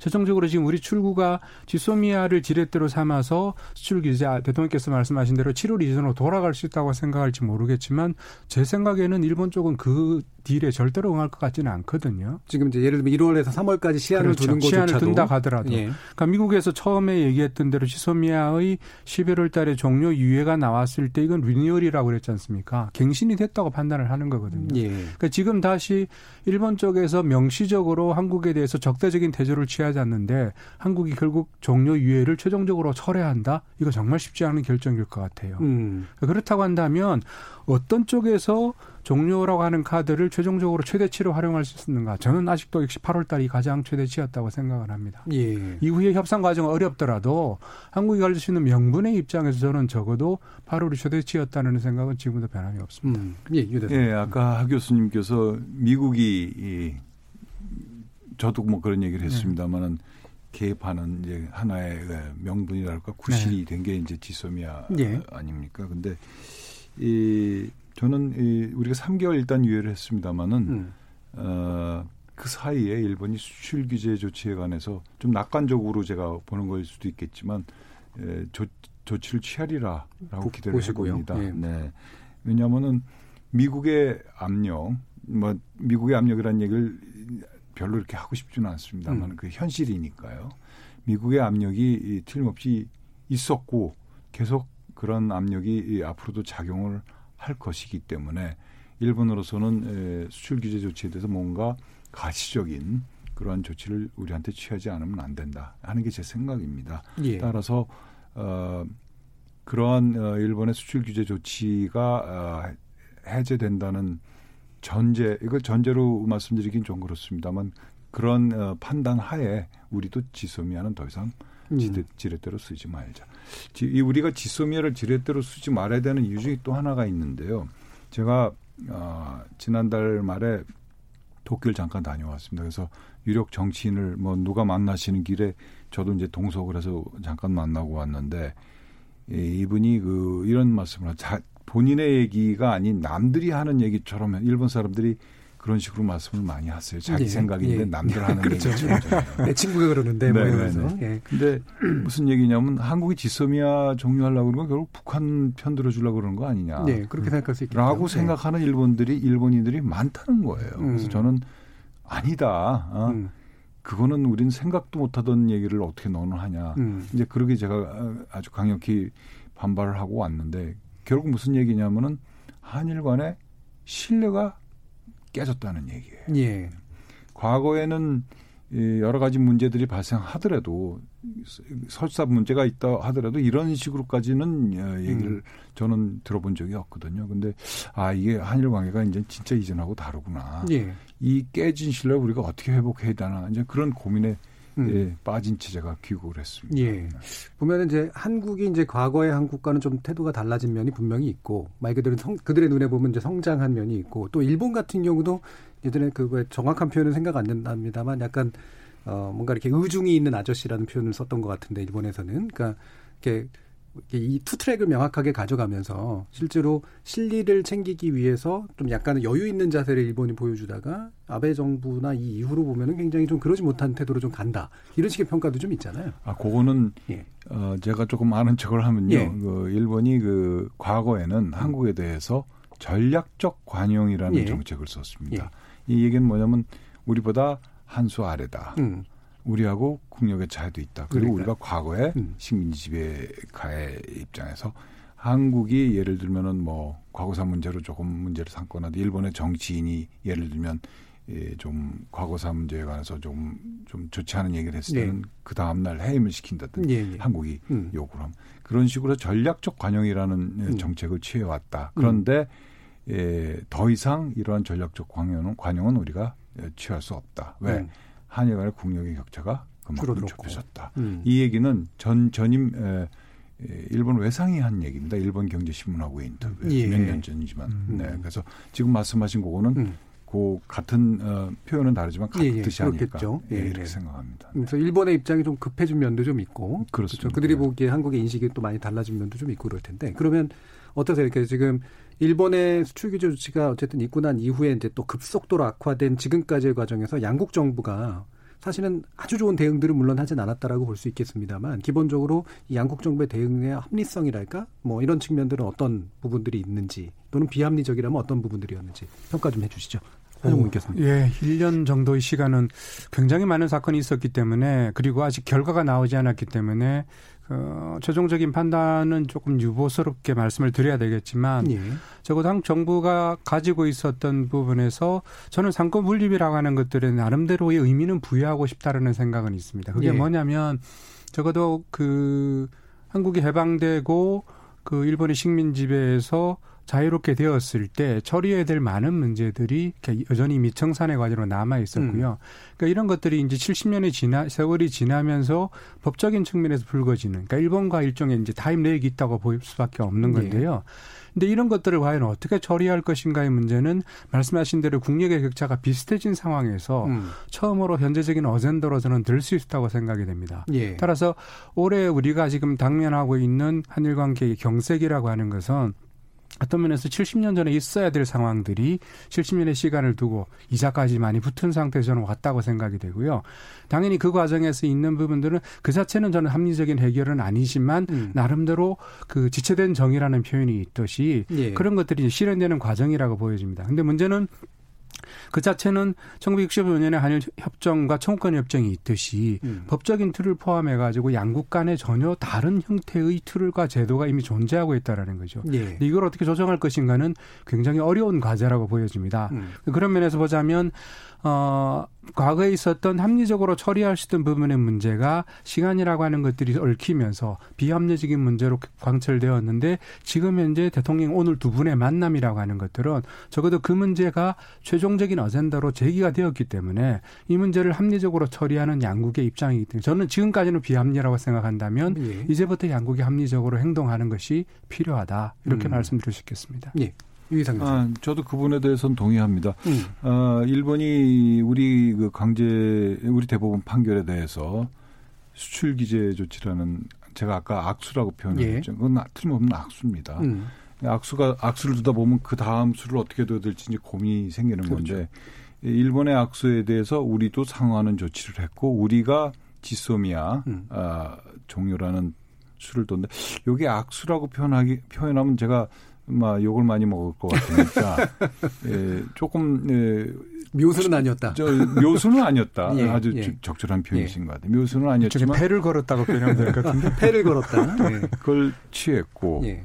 최종적으로 지금 우리 출구가 지소미아를 지렛대로 삼아서 수출 규제 아, 대통령께서 말씀하신 대로 7월 이전으로 돌아갈 수 있다고 생각할지 모르겠지만 제 생각에는 일본 쪽은 그 딜에 절대로 응할 것 같지는 않거든요. 지금 이제 예를 들면 1월에서 3월까지 시한을 그렇죠. 두는 시한을 둔다 하더라도. 예. 그러니까 미국에서 처음에 얘기했던 대로 지소미아의 11월 달에 종료 유예가 나왔을 때 이건 리뉴얼이라고 그랬지 않습니까? 갱신이 됐다고 판단을 하는 거거든요. 예. 그러니까 지금 다시 일본 쪽에서 명시적으로 한국에 대해서 적대적인 대조를 취하 지 않는데 한국이 결국 종료 유예를 최종적으로 철회한다? 이거 정말 쉽지 않은 결정일 것 같아요. 음. 그렇다고 한다면 어떤 쪽에서 종료라고 하는 카드를 최종적으로 최대치로 활용할 수 있는가? 저는 아직도 역시 8월 달이 가장 최대치였다고 생각을 합니다. 예. 이후에 협상 과정은 어렵더라도 한국이 가질 수 있는 명분의 입장에서 저는 적어도 8월이 최대치였다는 생각은 지금도 변함이 없습니다. 음. 예, 예, 아까 하 교수님께서 미국이 이 저도 뭐 그런 얘기를 했습니다만은 네. 개입하는 이제 하나의 명분이랄까 구실이 네. 된게 이제 지소미아 예. 아닙니까? 근데 이 저는 이 우리가 3개월 일단 유예를 했습니다마는 음. 어, 그 사이에 일본이 수출 규제 조치에 관해서 좀 낙관적으로 제가 보는 걸 수도 있겠지만 에, 조, 조치를 취하리라라고 기대를 보시고요. 해봅니다. 예. 네. 왜냐하면은 미국의 압력, 뭐 미국의 압력이라는 얘기를 별로 이렇게 하고 싶지는 않습니다만 음. 그 현실이니까요. 미국의 압력이 틀림없이 있었고 계속 그런 압력이 앞으로도 작용을 할 것이기 때문에 일본으로서는 수출 규제 조치에 대해서 뭔가 가시적인 그러한 조치를 우리한테 취하지 않으면 안 된다 하는 게 제 생각입니다. 예. 따라서 어 그러한 어 일본의 수출 규제 조치가 어 해제된다는 전제 이걸 전제로 말씀드리긴 좀 그렇습니다만 그런 어 판단 하에 우리도 지소미아는 더 이상 음. 지렛대로 쓰지 말자. 이 우리가 지소미아를 지렛대로 쓰지 말아야 되는 이유 중에 또 하나가 있는데요. 제가 어, 지난달 말에 도쿄를 잠깐 다녀왔습니다. 그래서 유력 정치인을 뭐 누가 만나시는 길에 저도 이제 동석을 해서 잠깐 만나고 왔는데 이, 이분이 그 이런 말씀을 자, 본인의 얘기가 아닌 남들이 하는 얘기처럼 일본 사람들이 그런 식으로 말씀을 많이 하세요. 자기 예, 생각인데 예. 남들 하는 그렇죠. 얘기죠. 내 친구가 그러는데 뭐 네, 이러면서. 네, 네. 예. 근데 무슨 얘기냐면 한국이 지소미아 종료하려고 그러는 건 결국 북한 편 들어주려고 그러는 거 아니냐. 네, 그렇게 생각할 수 있겠죠. 라고 네. 생각하는 일본들이 일본인들이 많다는 거예요. 그래서 음. 저는 아니다. 어? 음. 그거는 우린 생각도 못하던 얘기를 어떻게 너는 하냐. 음. 이제 그러게 제가 아주 강력히 반발을 하고 왔는데 결국 무슨 얘기냐면은 한일 간의 신뢰가 깨졌다는 얘기예요. 예. 과거에는 이 여러 가지 문제들이 발생하더라도 설사 문제가 있다 하더라도 이런 식으로까지는 어, 얘기를 음. 저는 들어본 적이 없거든요. 근데 아 이게 한일 관계가 이제 진짜 이전하고 다르구나. 예. 이 깨진 신뢰를 우리가 어떻게 회복해야 되나 이제 그런 고민에 음. 예, 빠진 채 제가 귀국을 했습니다. 예. 보면은 이제 한국이 이제 과거의 한국과는 좀 태도가 달라진 면이 분명히 있고 말 그대로 성, 그들의 눈에 보면 이제 성장한 면이 있고 또 일본 같은 경우도 예전에 그 왜 정확한 표현은 생각 안 난답니다만 약간 어 뭔가 이렇게 의중이 있는 아저씨라는 표현을 썼던 것 같은데 일본에서는 그러니까 이렇게 이 two track을 명확하게 가져가면서 실제로 실리를 챙기기 위해서 좀 약간 여유 있는 자세를 일본이 보여주다가 아베 정부나 이 이후로 보면은 굉장히 좀 그러지 못한 태도로 좀 간다 이런 식의 평가도 좀 있잖아요. 아, 그거는 예. 어, 제가 조금 아는 척을 하면요. 예. 그 일본이 그 과거에는 한국에 대해서 전략적 관용이라는 예. 정책을 썼습니다. 이 얘기는 뭐냐면 우리보다 한 수 아래다. 음. 우리하고 국력의 차이도 있다. 그리고 그러니까요. 우리가 과거에 음. 식민지 지배가의 입장에서 한국이 예를 들면은 뭐 과거사 문제로 조금 문제를 삼거나 일본의 정치인이 예를 들면 예, 좀 과거사 문제에 관해서 좀, 좀 좋지 않은 얘기를 했을 때는 네. 그 다음날 해임을 시킨다든지 예, 예. 한국이 음. 요구를 하면 그런 식으로 전략적 관용이라는 음. 정책을 취해왔다. 그런데 예, 더 이상 이러한 전략적 관용은, 관용은 우리가 예, 취할 수 없다. 왜? 음. 한일 간의 국력의 격차가 그만큼. 좁혀졌다. 음. 이 얘기는 전 전임 에, 에, 일본 외상이 한 얘기입니다. 일본 경제신문하고의 인터뷰 예. 몇년 전이지만. 음. 네, 그래서 지금 말씀하신 그거는 음. 그 같은 어, 표현은 다르지만 같은 예, 예, 뜻이 아닐까 그렇겠죠. 예, 예, 이렇게 예. 생각합니다. 그래서 일본의 입장이 좀 급해진 면도 좀 있고 그렇습니다. 그렇죠. 그들이 보기에 한국의 인식이 또 많이 달라진 면도 좀 있고 그럴 텐데 그러면 어떠세요? 이렇게 지금 일본의 수출 규제 조치가 어쨌든 있고 난 이후에 이제 또 급속도로 악화된 지금까지의 과정에서 양국 정부가 사실은 아주 좋은 대응들을 물론 하진 않았다라고 볼 수 있겠습니다만 기본적으로 이 양국 정부의 대응의 합리성이랄까 뭐 이런 측면들은 어떤 부분들이 있는지 또는 비합리적이라면 어떤 부분들이었는지 평가 좀 해주시죠. 교수님. 예, 1년 정도의 시간은 굉장히 많은 사건이 있었기 때문에 그리고 아직 결과가 나오지 않았기 때문에 어, 최종적인 판단은 조금 유보스럽게 말씀을 드려야 되겠지만 예. 적어도 한국 정부가 가지고 있었던 부분에서 저는 상권 분립이라고 하는 것들에 나름대로의 의미는 부여하고 싶다라는 생각은 있습니다. 그게 예. 뭐냐면 적어도 그 한국이 해방되고 그 일본의 식민 지배에서 자유롭게 되었을 때 처리해야 될 많은 문제들이 여전히 미청산의 과제로 남아 있었고요. 그러니까 이런 것들이 이제 70년이 지나 세월이 지나면서 법적인 측면에서 불거지는 그러니까 일본과 일종의 이제 타임렉이 있다고 보일 수밖에 없는 네. 건데요. 근데 이런 것들을 과연 어떻게 처리할 것인가의 문제는 말씀하신 대로 국력의 격차가 비슷해진 상황에서 음. 처음으로 현재적인 어젠더로 저는 들 수 있다고 생각이 됩니다. 예. 따라서 올해 우리가 지금 당면하고 있는 한일 관계의 경색이라고 하는 것은 어떤 면에서 70년 전에 있어야 될 상황들이 70년의 시간을 두고 이자까지 많이 붙은 상태에서 저는 왔다고 생각이 되고요. 당연히 그 과정에서 있는 부분들은 그 자체는 저는 합리적인 해결은 아니지만 음. 나름대로 그 지체된 정의라는 표현이 있듯이 예. 그런 것들이 실현되는 과정이라고 보여집니다. 근데 문제는 그 자체는 1965년에 한일 협정과 청구권 협정이 있듯이 음. 법적인 틀을 포함해 가지고 양국 간에 전혀 다른 형태의 틀과 제도가 이미 존재하고 있다라는 거죠. 예. 이걸 어떻게 조정할 것인가는 굉장히 어려운 과제라고 보여집니다. 음. 그런 면에서 보자면 어 과거에 있었던 합리적으로 처리할 수 있던 부분의 문제가 시간이라고 하는 것들이 얽히면서 비합리적인 문제로 광철되었는데 지금 현재 대통령 오늘 두 분의 만남이라고 하는 것들은 적어도 그 문제가 최종적인 어젠다로 제기가 되었기 때문에 이 문제를 합리적으로 처리하는 양국의 입장이기 때문에 저는 지금까지는 비합리라고 생각한다면 예. 이제부터 양국이 합리적으로 행동하는 것이 필요하다 이렇게 음. 말씀드릴 수 있겠습니다. 예. 유희상. 아, 저도 그 부분에 대해서는 동의합니다. 음. 어, 일본이 우리 그 강제 우리 대법원 판결에 대해서 수출 규제 조치라는 제가 아까 악수라고 표현했죠. 예. 그건 틀림없는 악수입니다. 음. 악수가 악수를 두다 보면 그 다음 수를 어떻게 둬야 될지 이제 고민이 생기는 그렇죠. 건데 일본의 악수에 대해서 우리도 상응하는 조치를 했고 우리가 지소미아 음. 아, 종료라는 수를 뒀는데 여기 악수라고 표현하기 표현하면 제가 막 욕을 많이 먹을 것 같으니까 *laughs* 예, 조금 예, 묘수는 아니었다. 저 묘수는 아니었다. *laughs* 예, 아주 예. 적절한 표현이신 예. 것 같아요. 묘수는 아니었지만 패를 걸었다고 표현하면 될 것 같은데 *laughs* 패를 걸었다. 예. 그걸 취했고 예.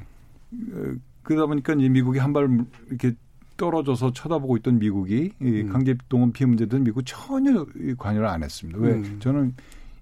어, 그러다 보니까 이제 미국이 한 발 이렇게 떨어져서 쳐다보고 있던 미국이 음. 강제동원 피해 문제든 미국 전혀 관여를 안 했습니다. 왜 음. 저는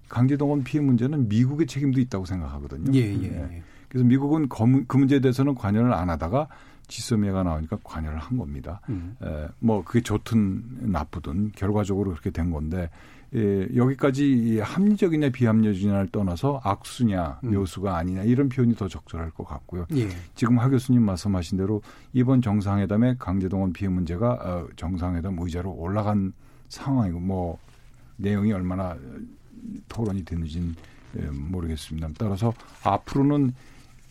강제동원 피해 문제는 미국의 책임도 있다고 생각하거든요. 예, 예. 네. 그래서 미국은 그 문제에 대해서는 관여를 안 하다가 지소미아가 나오니까 관여를 한 겁니다. 음. 에, 뭐 그게 좋든 나쁘든 결과적으로 그렇게 된 건데 예, 여기까지 합리적이냐 비합리적이냐를 떠나서 악수냐 음. 묘수가 아니냐 이런 표현이 더 적절할 것 같고요. 예. 지금 하 교수님 말씀하신 대로 이번 정상회담의 강제동원 피해 문제가 어, 정상회담 의자로 올라간 상황이고 뭐 내용이 얼마나 토론이 되는지는 예, 모르겠습니다. 따라서 앞으로는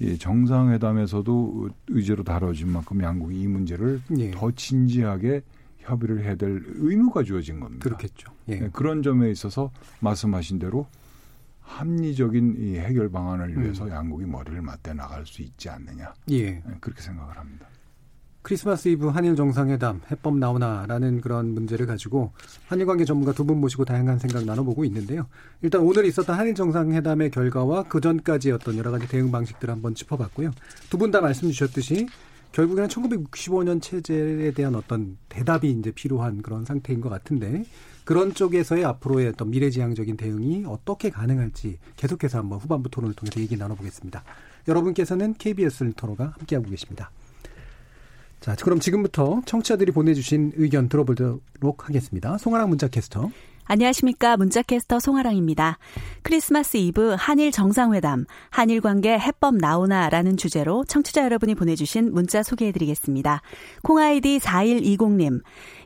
예, 정상회담에서도 의제로 다뤄진 만큼 양국이 이 문제를 예. 더 진지하게 협의를 해야 될 의무가 주어진 겁니다. 그렇겠죠. 예. 네, 그런 점에 있어서 말씀하신 대로 합리적인 이 해결 방안을 위해서 음. 양국이 머리를 맞대 나갈 수 있지 않느냐. 예. 네, 그렇게 생각을 합니다. 크리스마스 이브 한일 정상회담 해법 나오나라는 그런 문제를 가지고 한일 관계 전문가 두 분 모시고 다양한 생각 나눠보고 있는데요. 일단 오늘 있었던 한일 정상회담의 결과와 그 전까지 어떤 여러 가지 대응 방식들을 한번 짚어봤고요. 두 분 다 말씀 주셨듯이 결국에는 1965년 체제에 대한 어떤 대답이 이제 필요한 그런 상태인 것 같은데 그런 쪽에서의 앞으로의 어떤 미래지향적인 대응이 어떻게 가능할지 계속해서 한번 후반부 토론을 통해서 얘기 나눠보겠습니다. 여러분께서는 KBS 토로가 함께하고 계십니다. 자, 그럼 지금부터 청취자들이 보내주신 의견 들어보도록 하겠습니다. 송아랑 문자 캐스터. 안녕하십니까. 문자캐스터 송아랑입니다. 크리스마스 이브 한일 정상회담, 한일 관계 해법 나오나 라는 주제로 청취자 여러분이 보내주신 문자 소개해드리겠습니다. 콩아이디 4120님,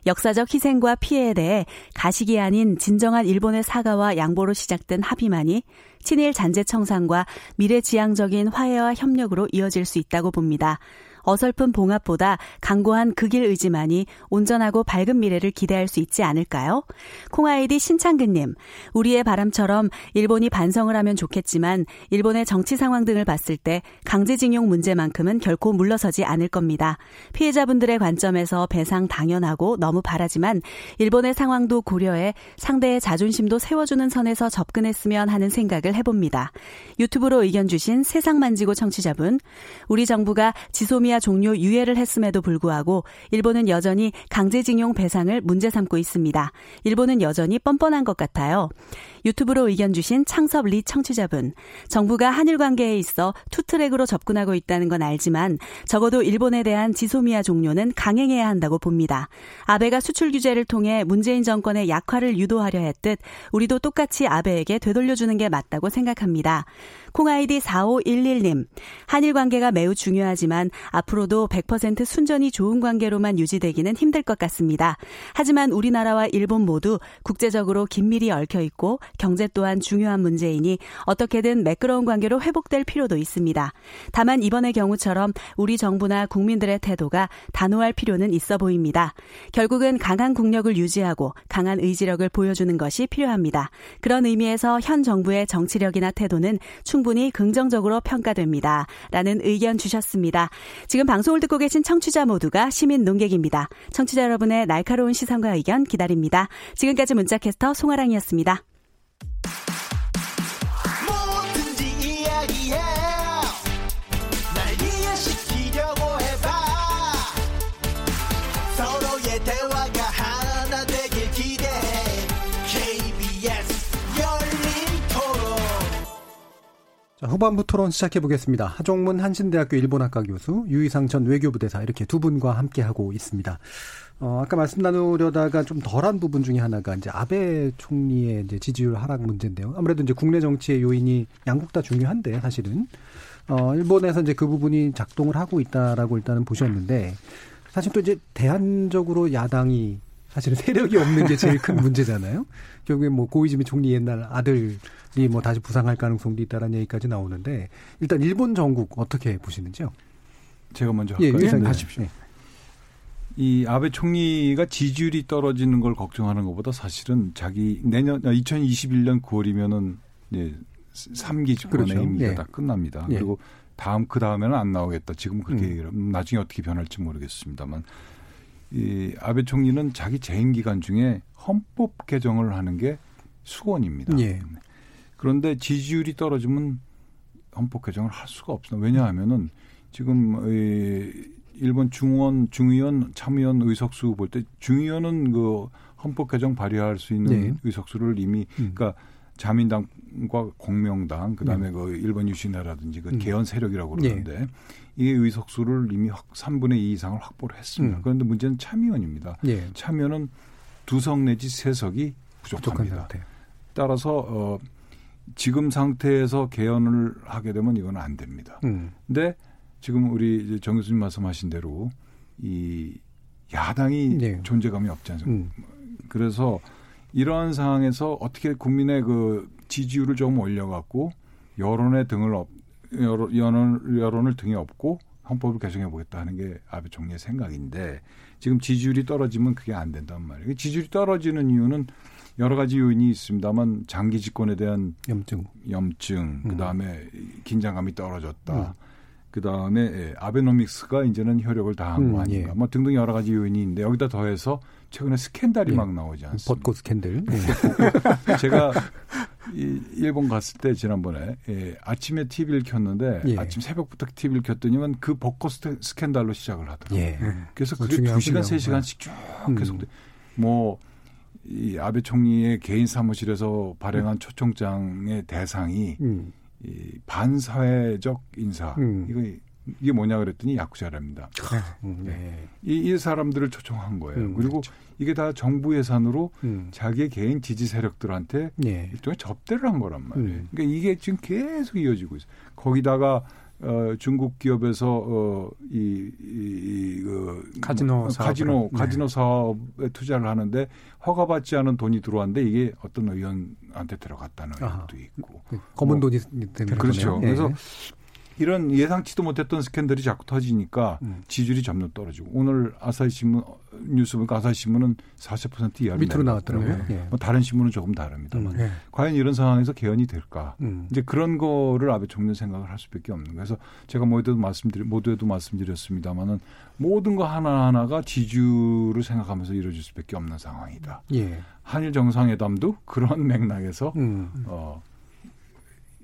역사적 희생과 피해에 대해 가식이 아닌 진정한 일본의 사과와 양보로 시작된 합의만이 친일 잔재 청산과 미래지향적인 화해와 협력으로 이어질 수 있다고 봅니다. 어설픈 봉합보다 강고한 그 길 의지만이 온전하고 밝은 미래를 기대할 수 있지 않을까요? 콩아이디 신창근님, 우리의 바람처럼 일본이 반성을 하면 좋겠지만 일본의 정치 상황 등을 봤을 때 강제징용 문제만큼은 결코 물러서지 않을 겁니다. 피해자분들의 관점에서 배상 당연하고 너무 바라지만 일본의 상황도 고려해 상대의 자존심도 세워주는 선에서 접근했으면 하는 생각을 해봅니다. YouTube로 의견 주신 세상 만지고 청취자분, 우리 정부가 지소미아 종료 유예를 했음에도 불구하고 일본은 여전히 강제징용 배상을 문제 삼고 있습니다. 일본은 여전히 뻔뻔한 것 같아요. YouTube로 의견 주신 창섭 리 청취자분. 정부가 한일 관계에 있어 two track으로 접근하고 있다는 건 알지만 적어도 일본에 대한 지소미아 종료는 강행해야 한다고 봅니다. 아베가 수출 규제를 통해 문재인 정권의 약화를 유도하려 했듯 우리도 똑같이 아베에게 되돌려주는 게 맞다고 생각합니다. 콩아이디 4511님. 한일 관계가 매우 중요하지만 앞으로도 100% 순전히 좋은 관계로만 유지되기는 힘들 것 같습니다. 하지만 우리나라와 일본 모두 국제적으로 긴밀히 얽혀 있고 경제 또한 중요한 문제이니 어떻게든 매끄러운 관계로 회복될 필요도 있습니다. 다만 이번의 경우처럼 우리 정부나 국민들의 태도가 단호할 필요는 있어 보입니다. 결국은 강한 국력을 유지하고 강한 의지력을 보여주는 것이 필요합니다. 그런 의미에서 현 정부의 정치력이나 태도는 충분히 긍정적으로 평가됩니다. 라는 의견 주셨습니다. 지금 방송을 듣고 계신 청취자 모두가 시민 농객입니다. 청취자 여러분의 날카로운 시선과 의견 기다립니다. 지금까지 문자캐스터 송아랑이었습니다. 자, 후반부 토론 시작해 보겠습니다. 하종문 한신대학교 일본학과 교수, 유희상 전 외교부 대사 이렇게 두 분과 함께 하고 있습니다. 어, 아까 말씀 나누려다가 좀 덜한 부분 중에 하나가 이제 아베 총리의 이제 지지율 하락 문제인데요. 아무래도 이제 국내 정치의 요인이 양국 다 중요한데 사실은 어, 일본에서 이제 그 부분이 작동을 하고 있다라고 일단은 보셨는데 사실 또 이제 대안적으로 야당이 사실은 세력이 없는 게 제일 큰 *laughs* 문제잖아요. 결국에 뭐 고이즈미 총리 옛날 아들이 뭐 다시 부상할 가능성도 있다라는 얘기까지 나오는데 일단 일본 전국 어떻게 보시는지요? 제가 먼저 예, 할까요? 네. 하십시오. 이 아베 총리가 지지율이 떨어지는 걸 걱정하는 것보다 사실은 자기 내년 2021년 9월이면은 예, 3기 집권의 그렇죠. 임기가 예. 다 끝납니다. 예. 그리고 다음 그 다음에는 안 나오겠다. 지금 그렇게 음. 나중에 어떻게 변할지 모르겠습니다만 이 아베 총리는 자기 재임 기간 중에 헌법 개정을 하는 게 수건입니다. 예. 그런데 지지율이 떨어지면 헌법 개정을 할 수가 없습니다. 왜냐하면은 지금 이 일본 중원 중의원 참의원 의석수 볼 때 중의원은 그 헌법 개정 발의할 수 있는 네. 의석수를 이미 음. 그러니까 자민당과 공명당 그다음에 그 일본 유신회라든지 그 음. 개헌 세력이라고 예. 그러는데 이게 의석수를 이미 확 3분의 2 이상을 확보를 했습니다. 음. 그런데 문제는 참의원입니다. 예. 참여는 두 석 내지 세 석이 부족합니다. 따라서 어 지금 상태에서 개헌을 하게 되면 이건 안 됩니다. 음. 근데 지금 우리 정 교수님 말씀하신 대로 이 야당이 네. 존재감이 없지 않습니까? 음. 그래서 이러한 상황에서 어떻게 국민의 그 지지율을 좀 올려갖고 여론의 등을 업, 여론, 여론, 여론을 등에 업고 헌법을 개정해 보겠다 하는 게 아베 총리의 생각인데 지금 지지율이 떨어지면 그게 안 된단 말이에요. 지지율이 떨어지는 이유는 여러 가지 요인이 있습니다만 장기 집권에 대한 염증, 염증, 음. 그 다음에 긴장감이 떨어졌다. 음. 그 다음에 예, 아베노믹스가 이제는 효력을 다한 음, 거 아닌가. 예. 뭐 등등 여러 가지 요인이 있는데 여기다 더해서 최근에 스캔들이 예. 막 나오지 않습니까? 벚꽃 스캔들. 네. 제가 *laughs* 이 일본 갔을 때 지난번에 예, 아침에 TV를 켰는데 예. 아침 새벽부터 TV를 켰더니만 그 벚꽃 스캔들로 시작을 하더라고요. 예. 그래서 그거 그게 두 시간 중요하군요. 세 시간씩 쭉 음. 계속돼. 뭐이 아베 총리의 개인 사무실에서 발행한 초청장의 대상이 음. 이 반사회적 인사 음. 이거 이게 뭐냐 그랬더니 야쿠자랍니다. 음, 네. 이, 이 사람들을 초청한 거예요. 음, 그리고 이게 다 정부 예산으로 음. 자기의 개인 지지 세력들한테 예. 일종의 접대를 한 거란 말이에요. 음. 그러니까 이게 지금 계속 이어지고 있어요. 거기다가 어, 중국 기업에서 어, 이, 이, 이, 그 카지노 뭐, 사업을 카지노 네. 카지노 사업에 투자를 하는데 허가받지 않은 돈이 들어왔는데 이게 어떤 의원한테 들어갔다는 아하. 의혹도 있고 검은 뭐, 돈이 되는 그렇죠. 거네요. 예. 그래서 이런 예상치도 못했던 스캔들이 자꾸 터지니까 음. 지지율이 점점 떨어지고 오늘 아사히 신문 어, 뉴스 보니까 아사히 신문은 40% 이하로 밑으로 나왔더라고요. 예. 예. 뭐 다른 신문은 조금 다릅니다만 음. 예. 과연 이런 상황에서 개헌이 될까? 음. 이제 그런 거를 아베 총리는 생각을 할 수밖에 없는 거예요. 그래서 제가 모두에도 말씀드리 모두에도 말씀드렸습니다만은 모든 거 하나 하나가 지지율을 생각하면서 이루어질 수밖에 없는 상황이다. 예. 한일 정상회담도 그런 맥락에서 음. 어,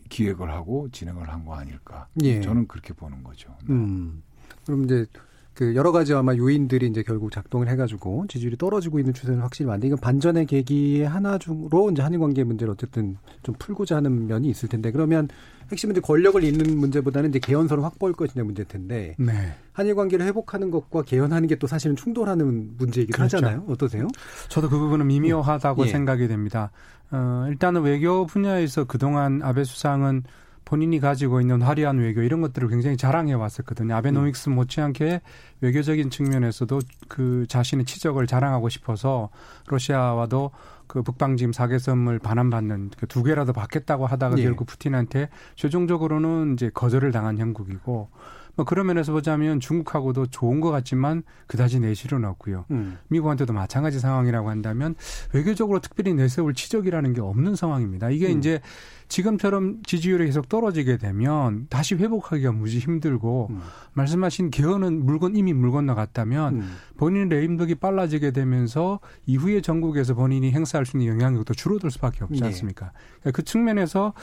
기획을 하고 진행을 한 거 아닐까? 예. 저는 그렇게 보는 거죠. 음. 그럼 이제 그 여러 가지 아마 요인들이 이제 결국 작동을 해가지고 지지율이 떨어지고 있는 추세는 확실히 맞는데 이건 반전의 계기의 하나 중으로 이제 한일 관계 문제를 어쨌든 좀 풀고자 하는 면이 있을 텐데 그러면 핵심은 이제 권력을 잇는 문제보다는 이제 개헌선을 확보할 것이냐 문제일 텐데 네. 한일 관계를 회복하는 것과 개헌하는 게 또 사실은 충돌하는 문제이기도 그렇죠. 하잖아요. 어떠세요? 저도 그 부분은 미묘하다고 예. 생각이 됩니다. 어, 일단은 외교 분야에서 그동안 아베 수상은 본인이 가지고 있는 화려한 외교 이런 것들을 굉장히 자랑해 왔었거든요. 아베노믹스 못지않게 외교적인 측면에서도 그 자신의 치적을 자랑하고 싶어서 러시아와도 그 북방지임 사개섬을 반환받는 그 두 개라도 받겠다고 하다가 예. 결국 푸틴한테 최종적으로는 이제 거절을 당한 형국이고 뭐 그런 면에서 보자면 중국하고도 좋은 것 같지만 그다지 내실은 없고요. 음. 미국한테도 마찬가지 상황이라고 한다면 외교적으로 특별히 내세울 치적이라는 게 없는 상황입니다. 이게 음. 이제 지금처럼 지지율이 계속 떨어지게 되면 다시 회복하기가 무지 힘들고 음. 말씀하신 개헌은 물건 이미 물 건너갔다면 음. 본인의 레임덕이 빨라지게 되면서 이후에 전국에서 본인이 행사할 수 있는 영향력도 줄어들 수밖에 없지 네. 않습니까? 그러니까 그 측면에서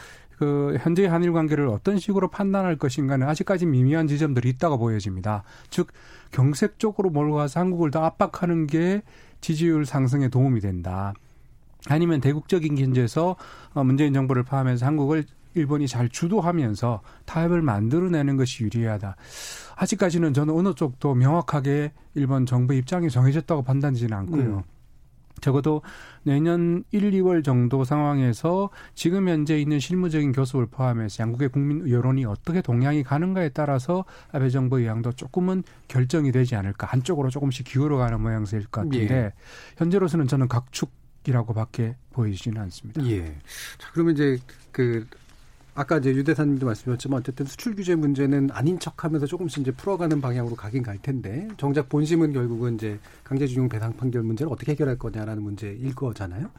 그 현재 한일 관계를 어떤 식으로 판단할 것인가는 아직까지 미미한 지점들이 있다고 보여집니다. 즉 경색적으로 몰고 가서 한국을 더 압박하는 게 지지율 상승에 도움이 된다. 아니면 대국적인 견제에서 어, 문재인 정부를 포함해서 한국을 일본이 잘 주도하면서 타협을 만들어내는 것이 유리하다. 아직까지는 저는 어느 쪽도 명확하게 일본 정부 입장이 정해졌다고 판단지는 않고요. 음. 적어도 내년 1, 2월 정도 상황에서 지금 현재 있는 실무적인 교섭을 포함해서 양국의 국민 여론이 어떻게 동향이 가는가에 따라서 아베 정부 의향도 조금은 결정이 되지 않을까. 한쪽으로 조금씩 기울어가는 모양새일 것 같은데 예. 현재로서는 저는 각축 이라고밖에 보이지는 않습니다. 예. 자, 그러면 이제 그 아까 이제 유 대사님도 말씀하셨지만 어쨌든 수출 규제 문제는 아닌 척하면서 조금씩 이제 풀어가는 방향으로 가긴 갈 텐데 정작 본심은 결국은 이제 강제징용 배상 판결 문제를 어떻게 해결할 거냐라는 문제일 거잖아요.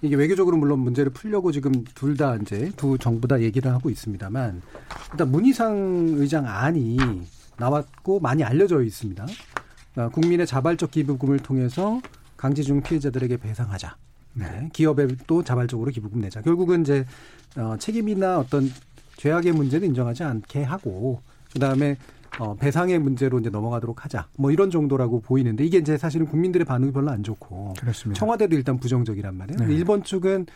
이게 외교적으로 물론 문제를 풀려고 지금 둘 다 이제 두 정부 다 얘기를 하고 있습니다만 일단 문희상 의장 안이 나왔고 많이 알려져 있습니다. 그러니까 국민의 자발적 기부금을 통해서 강제징용 피해자들에게 배상하자. 네. 기업에 또 자발적으로 기부금 내자. 결국은 이제 어, 책임이나 어떤 죄악의 문제는 인정하지 않게 하고 그다음에 어, 배상의 문제로 이제 넘어가도록 하자. 뭐 이런 정도라고 보이는데 이게 이제 사실은 국민들의 반응이 별로 안 좋고 그렇습니다. 청와대도 일단 부정적이란 말이에요. 네. 일본 측은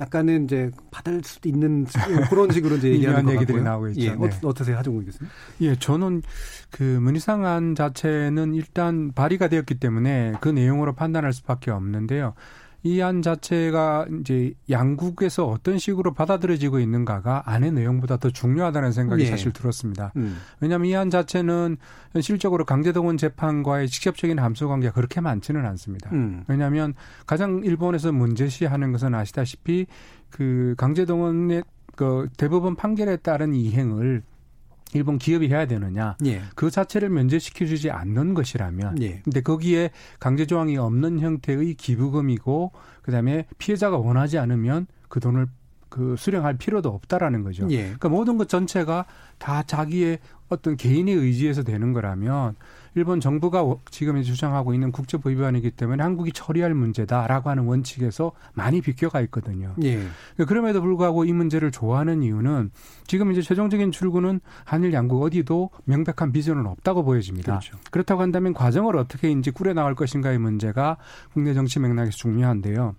약간은 이제 받을 수도 있는 *laughs* 그런 식으로 이제 얘기하는 것 얘기들이. 나오고 있죠. 예. 네. 어, 떠세요 하정우 교수님? 예, 저는 그 문희상안 자체는 일단 발의가 되었기 때문에 그 내용으로 판단할 수밖에 없는데요. 이 안 자체가 이제 양국에서 어떤 식으로 받아들여지고 있는가가 안의 내용보다 더 중요하다는 생각이 예. 사실 들었습니다. 음. 왜냐하면 이 안 자체는 실적으로 강제동원 재판과의 직접적인 함수 관계가 그렇게 많지는 않습니다. 음. 왜냐하면 가장 일본에서 문제시하는 것은 아시다시피 그 강제동원의 그 대법원 판결에 따른 이행을 일본 기업이 해야 되느냐 예. 그 자체를 면제시켜주지 않는 것이라면 예. 근데 거기에 강제 조항이 없는 형태의 기부금이고 그다음에 피해자가 원하지 않으면 그 돈을 그 수령할 필요도 없다라는 거죠. 예. 그러니까 모든 것 전체가 다 자기의 어떤 개인의 의지에서 되는 거라면 일본 정부가 지금 주장하고 있는 국제법 위반이기 때문에 한국이 처리할 문제다라고 하는 원칙에서 많이 비껴가 있거든요. 예. 그럼에도 불구하고 이 문제를 좋아하는 이유는 지금 이제 최종적인 출구는 한일 양국 어디도 명백한 비전은 없다고 보여집니다. 그렇죠. 그렇다고 한다면 과정을 어떻게 이제 꾸려 나갈 것인가의 문제가 국내 정치 맥락에서 중요한데요.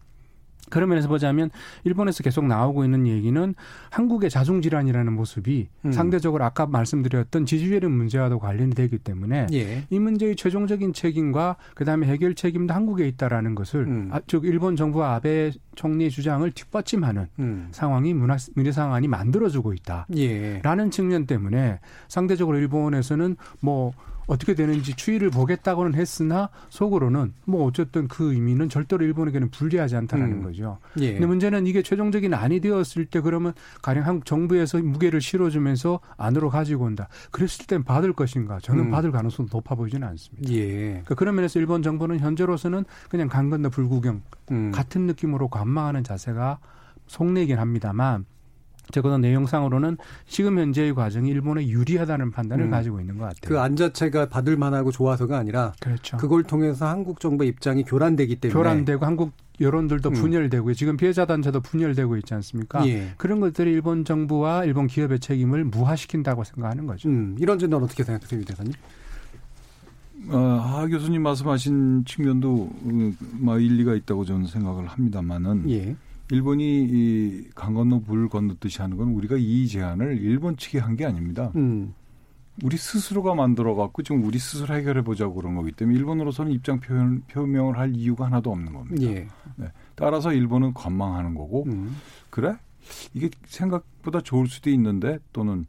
그런 면에서 보자면 일본에서 계속 나오고 있는 얘기는 한국의 자중질환이라는 모습이 음. 상대적으로 아까 말씀드렸던 지지율의 문제와도 관련이 되기 때문에 예. 이 문제의 최종적인 책임과 그다음에 해결 책임도 한국에 있다라는 것을 음. 아, 즉 일본 정부와 아베 총리의 주장을 뒷받침하는 음. 상황이 문화 문제 상황이 만들어주고 있다. 예. 라는 측면 때문에 상대적으로 일본에서는 뭐 어떻게 되는지 추이를 보겠다고는 했으나 속으로는 뭐 어쨌든 그 의미는 절대로 일본에게는 불리하지 않다라는 음. 거죠. 예. 근데 문제는 이게 최종적인 안이 되었을 때 그러면 가령 한국 정부에서 무게를 실어주면서 안으로 가지고 온다. 그랬을 땐 받을 것인가? 저는 음. 받을 가능성이 높아 보이지는 않습니다. 예. 그러니까 그런 면에서 일본 정부는 현재로서는 그냥 강 건너 불구경 음. 같은 느낌으로 관망하는 자세가 속내긴 합니다만 적어도 내용상으로는 지금 현재의 과정이 일본에 유리하다는 판단을 음. 가지고 있는 것 같아요. 그 안 자체가 받을 만하고 좋아서가 아니라 그렇죠. 그걸 통해서 한국 정부의 입장이 교란되기 때문에 교란되고 한국 여론들도 음. 분열되고 지금 피해자 단체도 분열되고 있지 않습니까? 예. 그런 것들이 일본 정부와 일본 기업의 책임을 무화시킨다고 생각하는 거죠. 음, 이런 점은 어떻게 생각하세요, 유 대사님? 어, 하 교수님 말씀하신 측면도 음, 뭐 일리가 있다고 저는 생각을 합니다만은 예. 일본이 이 강 건너 불 건너듯이 하는 건 우리가 이 제안을 일본 측이 한 게 아닙니다. 음. 우리 스스로가 만들어 갖고 지금 우리 스스로 해결해 보자고 그런 거기 때문에 일본으로서는 입장 표현, 표명을 할 이유가 하나도 없는 겁니다. 예. 네. 따라서 일본은 관망하는 거고 음. 그래 이게 생각보다 좋을 수도 있는데 또는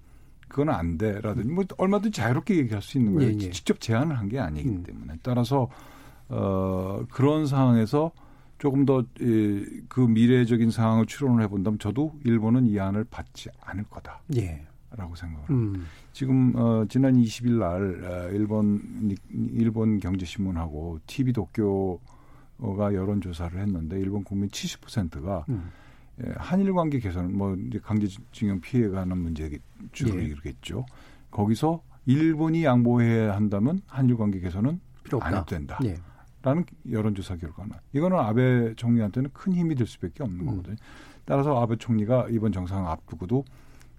그건 안 돼라든지 뭐 얼마든지 자유롭게 얘기할 수 있는 거예요. 예, 예. 직접 제안을 한 게 아니기 음. 때문에 따라서 어 그런 상황에서 조금 더 그 미래적인 상황을 추론을 해본다면 저도 일본은 이 안을 받지 않을 거다라고 예. 생각을 합니다. 음. 지금 어, 지난 20일 날 어, 일본 일본 경제신문하고 TV 도쿄가 여론 조사를 했는데 일본 국민 70%가 음. 예, 한일 관계 개선 뭐 이제 강제징용 피해가는 문제 주로 예. 이르겠죠. 거기서 일본이 양보해야 한다면 한일 관계 개선은 필요 안 없다. 해도 된다. 예. 라는 여론조사 결과는 이거는 아베 총리한테는 큰 힘이 될 수밖에 없는 음. 거거든요. 따라서 아베 총리가 이번 정상 앞두고도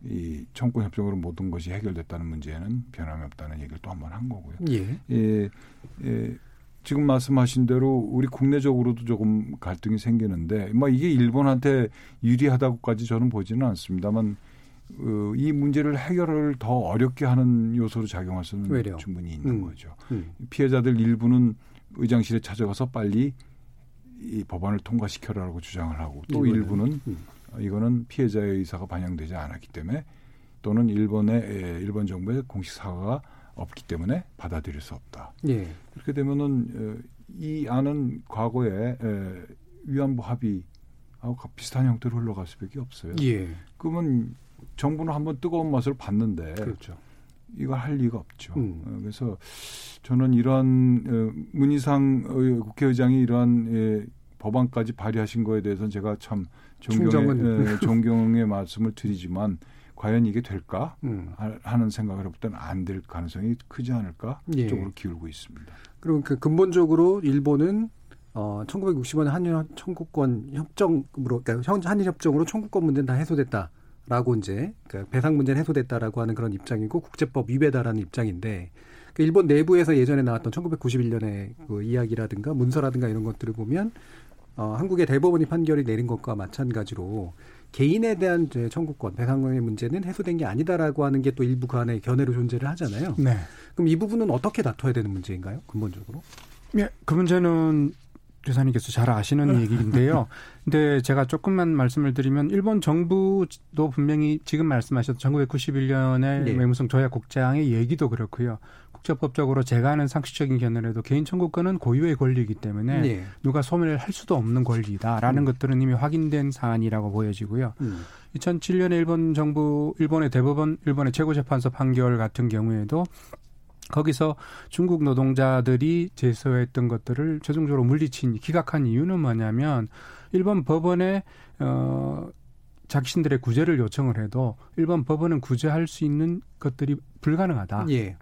이 청구 협정으로 모든 것이 해결됐다는 문제에는 변함이 없다는 얘기를 또 한 번 한 거고요. 예. 예, 예, 지금 말씀하신 대로 우리 국내적으로도 조금 갈등이 생기는데, 뭐 이게 일본한테 유리하다고까지 저는 보지는 않습니다만, 어, 이 문제를 해결을 더 어렵게 하는 요소로 작용할 수는 외려. 충분히 있는 음. 거죠. 음. 피해자들 일부는 의장실에 찾아가서 빨리 이 법안을 통과시켜라라고 주장을 하고 또. 일부는 음. 어, 이거는 피해자의 의사가 반영되지 않았기 때문에 또는 일본의 에, 일본 정부의 공식 사과가 없기 때문에 받아들일 수 없다. 예. 그렇게 되면은 어, 이 안은 과거에 에, 위안부 합의하고 비슷한 형태로 흘러갈 수밖에 없어요. 예. 그러면 정부는 한번 뜨거운 맛을 봤는데 그렇죠. 이거 할 리가 없죠. 음. 어, 그래서 저는 이러한 어, 문희상 어, 국회의장이 이러한 예, 법안까지 발의하신 거에 대해서는 제가 참 존경의, 예, *laughs* 존경의 말씀을 드리지만 과연 이게 될까 음. 하는 생각을 해볼 때는 안 될 가능성이 크지 않을까 예. 쪽으로 기울고 있습니다. 그럼 그 근본적으로 일본은 어 1960년 한일 청구권 협정으로 그러니까 한일 협정으로 청구권 문제는 다 해소됐다. 라고 이제 그 배상 문제는 해소됐다라고 하는 그런 입장이고 국제법 위배다라는 입장인데 그 일본 내부에서 예전에 나왔던 1991년의 그 이야기라든가 문서라든가 이런 것들을 보면 어 한국의 대법원이 판결이 내린 것과 마찬가지로 개인에 대한 이제 청구권 배상의 문제는 해소된 게 아니다라고 하는 게 또 일부 그 안에 견해로 존재를 하잖아요. 네. 그럼 이 부분은 어떻게 다퉈야 되는 문제인가요? 근본적으로? 예, 그 문제는 교사님께서 잘 아시는 네. *laughs* 얘기인데요. 근데 제가 조금만 말씀을 드리면 일본 정부도 분명히 지금 말씀하셨던 1991년에 네. 외무성 조약 국장의 얘기도 그렇고요. 국제법적으로 제가 아는 상식적인 견해로도 개인 청구권은 고유의 권리이기 때문에 네. 누가 소멸을 할 수도 없는 권리다라는 음. 것들은 이미 확인된 사안이라고 보여지고요. 음. 2007년에 일본 정부 일본의 대법원 일본의 최고재판소 판결 같은 경우에도 거기서 중국 노동자들이 제소했던 것들을 최종적으로 물리친 기각한 이유는 뭐냐면 일본 법원에 어 자신들의 구제를 요청을 해도 일본 법원은 구제할 수 있는 것들이 불가능하다. 예.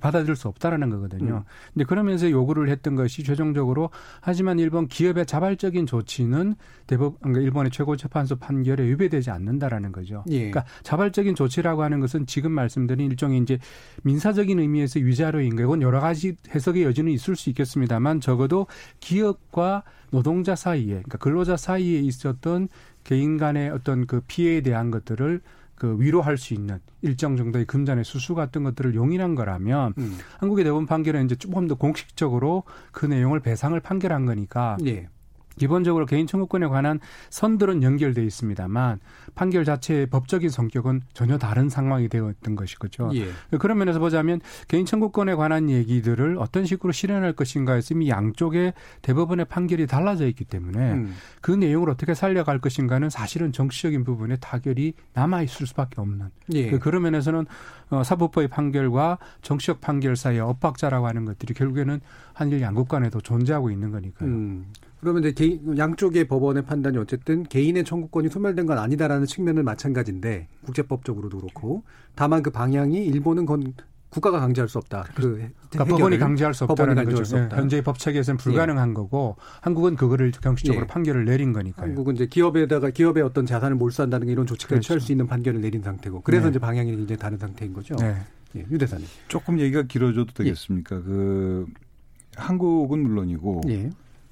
받아들일 수 없다라는 거거든요. 음. 근데 그러면서 요구를 했던 것이 최종적으로 하지만 일본 기업의 자발적인 조치는 대법 그러니까 일본의 최고 재판소 판결에 위배되지 않는다라는 거죠. 예. 그러니까 자발적인 조치라고 하는 것은 지금 말씀드린 일종의 이제 민사적인 의미에서 위자료인 거고 여러 가지 해석의 여지는 있을 수 있겠습니다만 적어도 기업과 노동자 사이에 그러니까 근로자 사이에 있었던 개인 간의 어떤 그 피해에 대한 것들을 그 위로할 수 있는 일정 정도의 금전의 수수 같은 것들을 용인한 거라면 음. 한국의 대법원 판결은 이제 조금 더 공식적으로 그 내용을 배상을 판결한 거니까 예. 기본적으로 개인 청구권에 관한 선들은 연결돼 있습니다만 판결 자체의 법적인 성격은 전혀 다른 상황이 되었던 것이거죠. 예. 그런 면에서 보자면 개인 청구권에 관한 얘기들을 어떤 식으로 실현할 것인가에서 이미 양쪽의 대법원의 판결이 달라져 있기 때문에 음. 그 내용을 어떻게 살려갈 것인가는 사실은 정치적인 부분에 타결이 남아 있을 수밖에 없는. 예. 그런 면에서는 어, 사법부의 판결과 정치적 판결 사이의 엇박자라고 하는 것들이 결국에는 한일 양국 간에도 존재하고 있는 거니까요. 음. 그러면 이제 개인, 양쪽의 법원의 판단이 어쨌든 개인의 청구권이 소멸된 건 아니다라는 측면은 마찬가지인데 국제법적으로도 그렇고 다만 그 방향이 일본은 건 국가가 강제할 수 없다. 그 그러니까 법원이 강제할 수 없다는 거죠. 네. 현재의 법 체계에서는 불가능한 예. 거고 한국은 그거를 경시적으로 예. 판결을 내린 거니까요. 한국은 이제 기업에다가 기업의 어떤 자산을 몰수한다는 이런 조치까지 그렇죠. 취할 수 있는 판결을 내린 상태고 그래서 네. 이제 방향이 이제 다른 상태인 거죠. 네. 예. 유 대사님. 조금 얘기가 길어져도 되겠습니까? 예. 그 한국은 물론이고 예.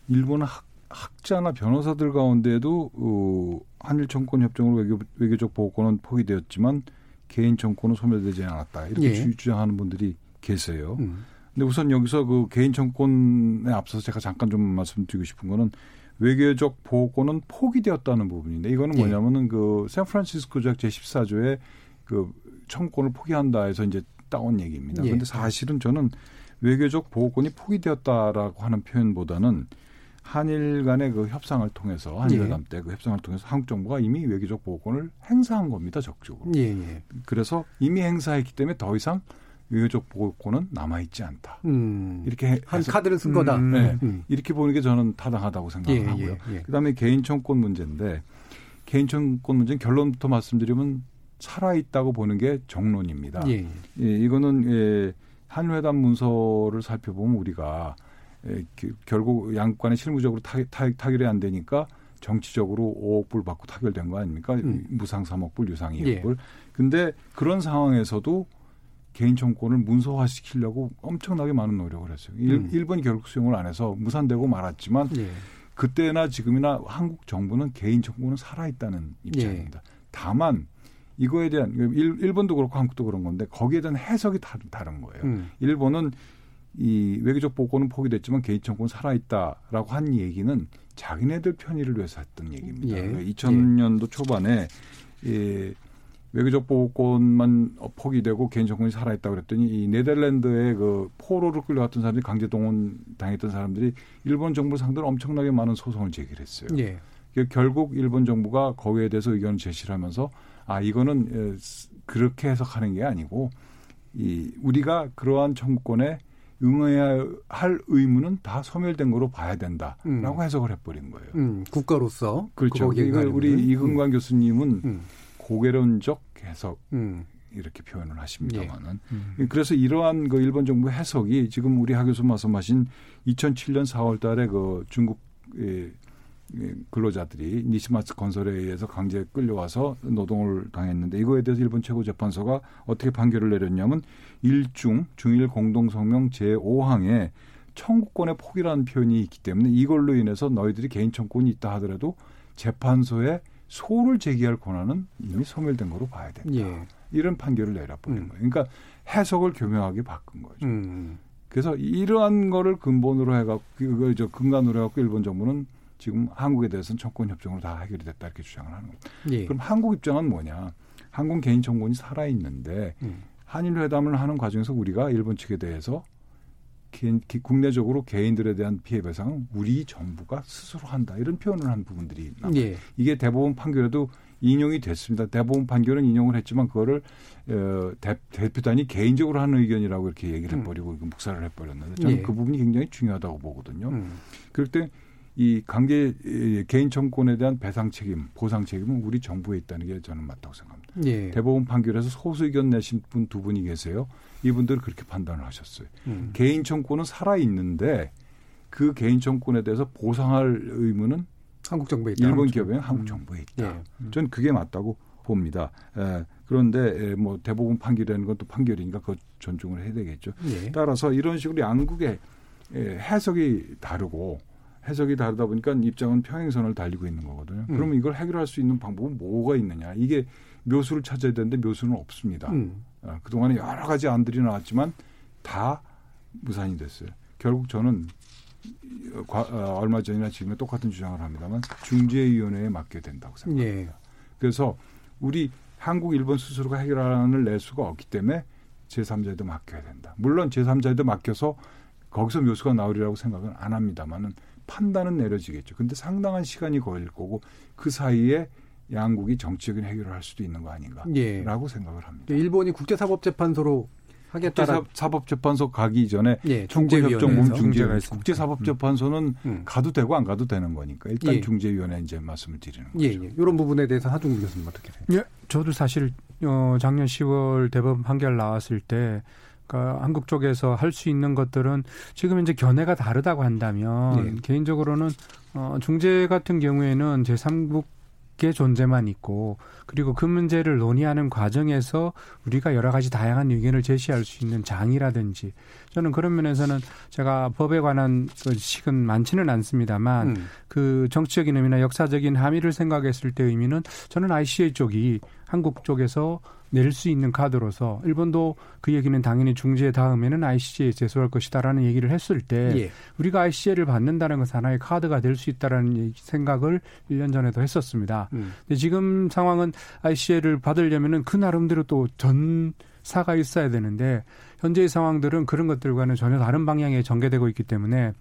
일본은 학, 학자나 변호사들 가운데도 어, 한일 청구권 협정으로 외교, 외교적 보호권은 포기되었지만 개인 청구권은 소멸되지 않았다 이렇게 예. 주장하는 분들이 계세요. 음. 근데 우선 여기서 그 개인 청구권에 앞서서 제가 잠깐 좀 말씀드리고 싶은 거는 외교적 보호권은 포기되었다는 부분인데 이거는 예. 뭐냐면은 예. 그 샌프란시스코 조약 제14조에 그 청구권을 포기한다 해서 이제 따온 얘기입니다. 그런데 예. 사실은 저는 외교적 보호권이 포기되었다라고 하는 표현보다는 한일 간의 그 협상을 통해서 한일회담 예. 때그 협상을 통해서 한국 정부가 이미 외교적 보호권을 행사한 겁니다 적극적으로. 예, 예. 그래서 이미 행사했기 때문에 더 이상 외교적 보호권은 남아 있지 않다. 음. 이렇게 한 카드를 쓴 거다. 음. 네. 음. 이렇게 보는 게 저는 타당하다고 생각하고요. 예, 예, 예. 그다음에 개인 청구권 문제인데 개인 청구권 문제는 결론부터 말씀드리면 살아 있다고 보는 게 정론입니다. 예, 이거는 예, 한회담 문서를 살펴보면 우리가 예, 결국 양국 간에 실무적으로 타, 타, 타결이 안 되니까 정치적으로 5억 불 받고 타결된 거 아닙니까? 음. 무상 3억 불, 유상 2억 예. 불. 근데 그런 상황에서도 개인 청구권을 문서화시키려고 엄청나게 많은 노력을 했어요. 음. 일, 본이 결국 수용을 안 해서 무산되고 말았지만 예. 그때나 지금이나 한국 정부는 개인 청구는 살아있다는 입장입니다. 예. 다만 이거에 대한 일, 일본도 그렇고 한국도 그런 건데 거기에 대한 해석이 다른, 다른 거예요. 음. 일본은 이 외교적 보고는 포기됐지만 개인 청구는 살아있다라고 한 얘기는 자기네들 편의를 위해서 했던 얘기입니다. 예. 2000년도 예. 초반에 이 외교적 보호권만 포기되고 개인 청구권이 살아있다 그랬더니 이 네덜란드의 그 포로를 끌려갔던 사람들이 강제 동원 당했던 사람들이 일본 정부 상대로 엄청나게 많은 소송을 제기를 했어요. 예. 결국 일본 정부가 거기에 대해서 의견을 제시를 하면서 아 이거는 그렇게 해석하는 게 아니고 이 우리가 그러한 청구권에 응해야 할 의무는 다 소멸된 거로 봐야 된다라고 음. 해석을 해버린 거예요. 음, 국가로서 그렇죠. 이걸 우리 이근관 음. 교수님은 음. 고개론적 해석 음. 이렇게 표현을 하십니다만은 예. 그래서 이러한 그 일본 정부 해석이 지금 우리 하 교수 말씀하신 2007년 4월달에 그 중국 근로자들이 니시마츠 건설에 의해서 강제 끌려와서 노동을 당했는데 이거에 대해서 일본 최고재판소가 어떻게 판결을 내렸냐면 일중 중일 공동성명 제5항에 청구권의 포기라는 표현이 있기 때문에 이걸로 인해서 너희들이 개인 청구권이 있다 하더라도 재판소에 소를 제기할 권한은 이미 소멸된 거로 봐야 된다. 예. 이런 판결을 내려버린 음. 거예요. 그러니까 해석을 교묘하게 바꾼 거죠. 음. 그래서 이러한 거를 근본으로 해갖고 그저 근간으로 해갖고 일본 정부는 지금 한국에 대해서는 청구권 협정으로 다 해결이 됐다 이렇게 주장을 하는 겁니다. 예. 그럼 한국 입장은 뭐냐? 한국 개인 청구권이 살아 있는데 음. 한일 회담을 하는 과정에서 우리가 일본 측에 대해서 개인, 국내적으로 개인들에 대한 피해 배상은 우리 정부가 스스로 한다 이런 표현을 한 부분들이 있나 예. 이게 대법원 판결에도 인용이 됐습니다. 대법원 판결은 인용을 했지만 그거를 어, 대, 대표단이 개인적으로 하는 의견이라고 이렇게 얘기를 음. 해버리고 음. 묵살을 해버렸는데 저는 예. 그 부분이 굉장히 중요하다고 보거든요. 음. 그럴 때 이 강제 개인 청구권에 대한 배상 책임, 보상 책임은 우리 정부에 있다는 게 저는 맞다고 생각합니다. 예. 대법원 판결에서 소수 의견 내신 분 두 분이 계세요. 이분들은 그렇게 판단을 하셨어요. 음. 개인 청구는 살아 있는데 그 개인 청구에 대해서 보상할 의무는 한국 정부에 있다. 일본 기업에 한국 음. 정부에 있다. 예. 음. 저는 그게 맞다고 봅니다. 에, 그런데 에, 뭐 대법원 판결이라는 것도 판결이니까 그 존중을 해야 되겠죠. 예. 따라서 이런 식으로 양국의 에, 해석이 다르고 해석이 다르다 보니까 입장은 평행선을 달리고 있는 거거든요. 음. 그러면 이걸 해결할 수 있는 방법은 뭐가 있느냐? 이게 묘수를 찾아야 되는데 묘수는 없습니다. 음. 어, 그동안에 여러 가지 안들이 나왔지만 다 무산이 됐어요. 결국 저는 과, 어, 얼마 전이나 지금에 똑같은 주장을 합니다만 중재위원회에 맡겨야 된다고 생각합니다. 예. 그래서 우리 한국, 일본 스스로가 해결안을 낼 수가 없기 때문에 제3자에도 맡겨야 된다. 물론 제3자에도 맡겨서 거기서 묘수가 나오리라고 생각은 안 합니다만은 판단은 내려지겠죠. 근데 상당한 시간이 걸릴 거고 그 사이에 양국이 정치적인 해결을 할 수도 있는 거 아닌가라고 예. 생각을 합니다. 일본이 국제사법재판소로 하겠다. 국제사법재판소 가기 전에 예, 총재협정 몸중재가 있습니다. 국제사법재판소는 음. 가도 되고 안 가도 되는 거니까 일단 예. 중재위원회 이제 말씀을 드리는 거죠. 예, 예. 이런 부분에 대해서 하중민 교수님 어떻게 생각하세요? 예, 저도 사실 어, 작년 10월 대법원 판결 나왔을 때 그러니까 한국 쪽에서 할 수 있는 것들은 지금 이제 견해가 다르다고 한다면 네. 개인적으로는 어 중재 같은 경우에는 제3국 의 존재만 있고 그리고 그 문제를 논의하는 과정에서 우리가 여러 가지 다양한 의견을 제시할 수 있는 장이라든지 저는 그런 면에서는 제가 법에 관한 그 식은 많지는 않습니다만 음. 그 정치적인 의미나 역사적인 함의를 생각했을 때 의미는 저는 ICA 쪽이 한국 쪽에서 낼 수 있는 카드로서 일본도 그 얘기는 당연히 중재 다음에는 ICJ에 제소할 것이다라는 얘기를 했을 때 예. 우리가 ICJ를 받는다는 것은 하나의 카드가 될 수 있다라는 생각을 1년 전에도 했었습니다. 음. 근데 지금 상황은 ICJ를 받으려면은 그 나름대로 또 전사가 있어야 되는데 현재의 상황들은 그런 것들과는 전혀 다른 방향에 전개되고 있기 때문에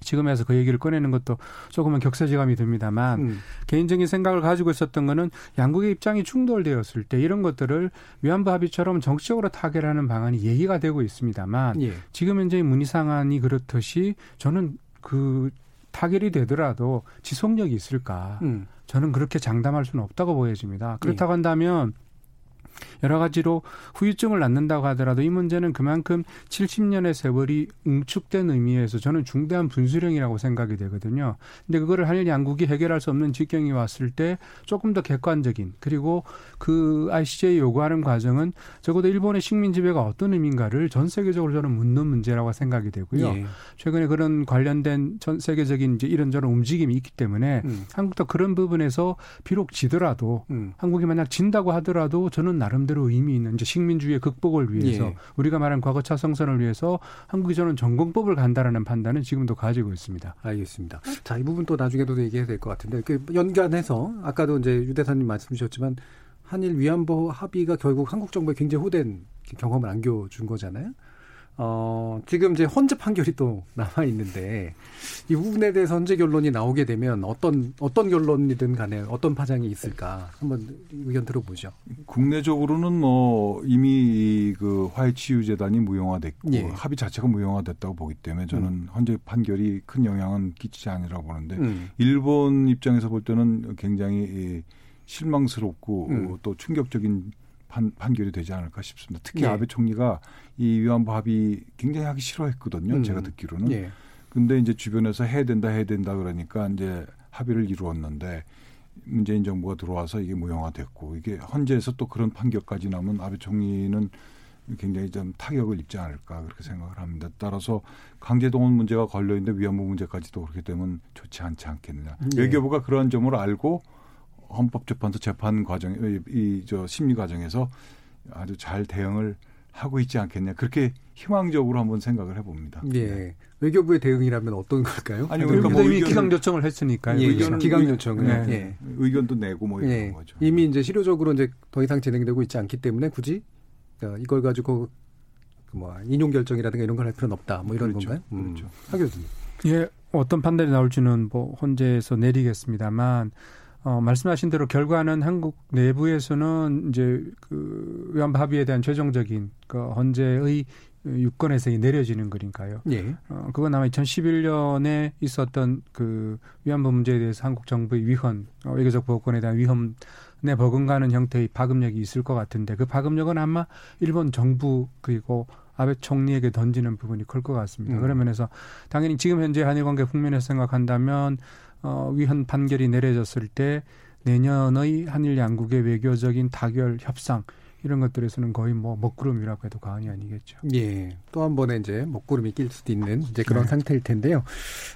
지금에서 그 얘기를 꺼내는 것도 조금은 격세지감이 듭니다만 음. 개인적인 생각을 가지고 있었던 거는 양국의 입장이 충돌되었을 때 이런 것들을 위안부 합의처럼 정치적으로 타결하는 방안이 얘기가 되고 있습니다만 예. 지금 현재 문의 상황이 그렇듯이 저는 그 타결이 되더라도 지속력이 있을까? 음. 저는 그렇게 장담할 수는 없다고 보여집니다. 그렇다고 예. 한다면 여러 가지로 후유증을 낳는다고 하더라도 이 문제는 그만큼 70년의 세월이 응축된 의미에서 저는 중대한 분수령이라고 생각이 되거든요. 근데 그거를 한일 양국이 해결할 수 없는 직경이 왔을 때 조금 더 객관적인 그리고 그 ICJ 요구하는 과정은 적어도 일본의 식민 지배가 어떤 의미인가를 전 세계적으로 저는 묻는 문제라고 생각이 되고요. 예. 최근에 그런 관련된 전 세계적인 이제 이런저런 움직임이 있기 때문에 음. 한국도 그런 부분에서 비록 지더라도 음. 한국이 만약 진다고 하더라도 저는 나름대로 의미 있는 이제 식민주의의 극복을 위해서 예. 우리가 말한 과거 차성선을 위해서 한국이 저는 전공법을 간다라는 판단은 지금도 가지고 있습니다. 알겠습니다. 자, 이 부분 또 나중에도 얘기해야 될 것 같은데 그 연관해서 아까도 이제 유 대사님 말씀 주셨지만 한일 위안부 합의가 결국 한국 정부에 굉장히 호된 경험을 안겨준 거잖아요. 어, 지금 이제 헌재 판결이 또 남아 있는데 이 부분에 대해서 헌재 결론이 나오게 되면 어떤 어떤 결론이든 간에 어떤 파장이 있을까 한번 의견 들어보죠. 국내적으로는 뭐 이미 그 화해 치유 재단이 무용화됐고 예. 합의 자체가 무용화됐다고 보기 때문에 저는 음. 헌재 판결이 큰 영향은 끼치지 않으라고 보는데 음. 일본 입장에서 볼 때는 굉장히 이 실망스럽고 음. 또 충격적인 판, 판결이 되지 않을까 싶습니다. 특히 예. 아베 총리가 이 위안부 합의 굉장히 하기 싫어했거든요. 음. 제가 듣기로는. 예. 근데 이제 주변에서 해야 된다 해야 된다 그러니까 이제 합의를 이루었는데 문재인 정부가 들어와서 이게 무용화됐고 이게 헌재에서 또 그런 판결까지 나면 아베 총리는 굉장히 좀 타격을 입지 않을까 그렇게 생각을 합니다. 따라서 강제동원 문제가 걸려 있는데 위안부 문제까지도 그렇게 되면 좋지 않지 않겠느냐. 예. 외교부가 그러한 점을 알고 헌법재판소 재판 과정 이저 심리 과정에서 아주 잘 대응을 하고 있지 않겠냐 그렇게 희망적으로 한번 생각을 해봅니다. 예. 외교부의 대응이라면 어떤 걸까요? 아니, 그러니까 뭐 이미 기강 요청을 했으니까요. 예, 기강 의- 요청을 네. 예. 의견도 내고 뭐 이런 예. 거죠. 이미 이제 실효적으로 이제 더 이상 진행되고 있지 않기 때문에 굳이 어, 이걸 가지고 그뭐 인용 결정이라든가 이런 걸 할 필요는 없다. 뭐 이런 그렇죠. 건가요? 음. 그렇죠. 하 교수님. 예, 어떤 판단이 나올지는 뭐 헌재에서 내리겠습니다만 어, 말씀하신 대로 결과는 한국 내부에서는 이제 그 위안부 합의에 대한 최종적인 그 헌재의 유권 해석이 내려지는 거니까요. 예. 어, 그건 아마 2011년에 있었던 그 위안부 문제에 대해서 한국 정부의 위헌, 어, 외교적 보호권에 대한 위헌에 버금가는 형태의 파급력이 있을 것 같은데 그 파급력은 아마 일본 정부 그리고 아베 총리에게 던지는 부분이 클 것 같습니다. 음. 그런 면에서 당연히 지금 현재 한일 관계 국면에서 생각한다면 어, 위헌 판결이 내려졌을 때 내년의 한일 양국의 외교적인 타결 협상 이런 것들에서는 거의 뭐 먹구름이라고 해도 과언이 아니겠죠. 예. 또 한 번에 이제 먹구름이 낄 수도 있는 이제 그런 네. 상태일 텐데요.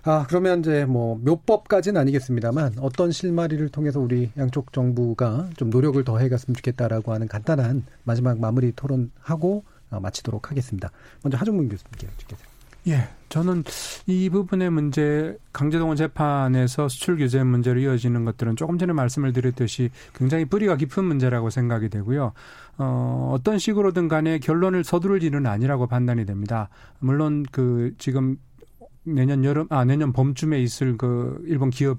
아, 그러면 이제 뭐 묘법까지는 아니겠습니다만 어떤 실마리를 통해서 우리 양쪽 정부가 좀 노력을 더 해갔으면 좋겠다라고 하는 간단한 마지막 마무리 토론하고 어, 마치도록 하겠습니다. 먼저 하정문 교수님께 여쭙겠습니다. 예, 저는 이 부분의 문제, 강제동원 재판에서 수출 규제 문제로 이어지는 것들은 조금 전에 말씀을 드렸듯이 굉장히 뿌리가 깊은 문제라고 생각이 되고요. 어, 어떤 식으로든 간에 결론을 서두를 일은 아니라고 판단이 됩니다. 물론 그 지금 내년 여름, 아, 내년 봄쯤에 있을 그 일본 기업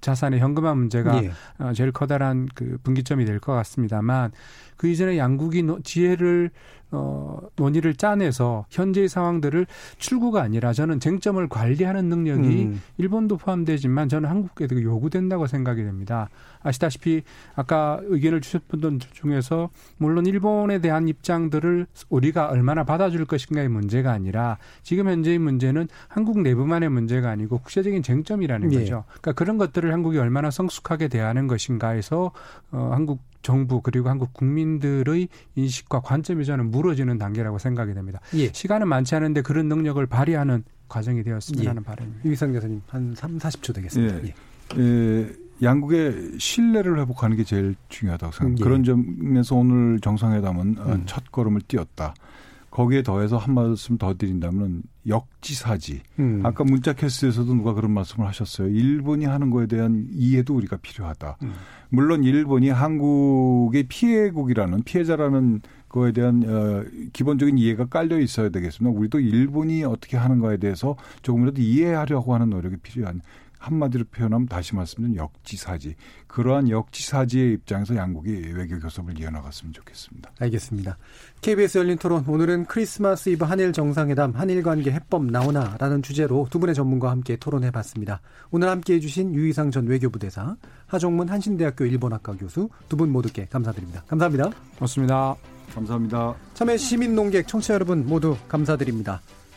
자산의 현금화 문제가 예. 어, 제일 커다란 그 분기점이 될 것 같습니다만 그 이전에 양국이 노- 지혜를 어, 논의를 짜내서 현재의 상황들을 출구가 아니라 저는 쟁점을 관리하는 능력이 음. 일본도 포함되지만 저는 한국에도 요구된다고 생각이 됩니다. 아시다시피 아까 의견을 주셨던 분 중에서 물론 일본에 대한 입장들을 우리가 얼마나 받아줄 것인가의 문제가 아니라 지금 현재의 문제는 한국 내부만의 문제가 아니고 국제적인 쟁점이라는 예. 거죠. 그러니까 그런 것들을 한국이 얼마나 성숙하게 대하는 것인가에서 어, 한국 정부 그리고 한국 국민들의 인식과 관점이 저는 무너지는 단계라고 생각이 됩니다. 예. 시간은 많지 않은데 그런 능력을 발휘하는 과정이 되었으면 예. 하는 바람입니다. 유희상 교수님 한 3, 40초 되겠습니다. 예. 예. 에, 양국의 신뢰를 회복하는 게 제일 중요하다고 생각합니다. 예. 그런 점에서 오늘 정상회담은 어, 음. 첫 걸음을 띄었다. 거기에 더해서 한 말씀 더 드린다면 역지사지. 음. 아까 문자 캐스트에서도 누가 그런 말씀을 하셨어요. 일본이 하는 거에 대한 이해도 우리가 필요하다. 음. 물론 일본이 한국의 피해국이라는 피해자라는 거에 대한 어, 기본적인 이해가 깔려 있어야 되겠습니다. 우리도 일본이 어떻게 하는 거에 대해서 조금이라도 이해하려고 하는 노력이 필요한 한마디로 표현하면 다시 말씀드리면 역지사지. 그러한 역지사지의 입장에서 양국이 외교 교섭을 이어나갔으면 좋겠습니다. 알겠습니다. KBS 열린 토론 오늘은 크리스마스 이브 한일 정상회담 한일 관계 해법 나오나라는 주제로 두 분의 전문가와 함께 토론해 봤습니다. 오늘 함께 해 주신 유희상 전 외교부 대사, 하종문 한신대학교 일본학과 교수 두 분 모두께 감사드립니다. 감사합니다. 고맙습니다. 감사합니다. 참여 시민 농객 청취자 여러분 모두 감사드립니다.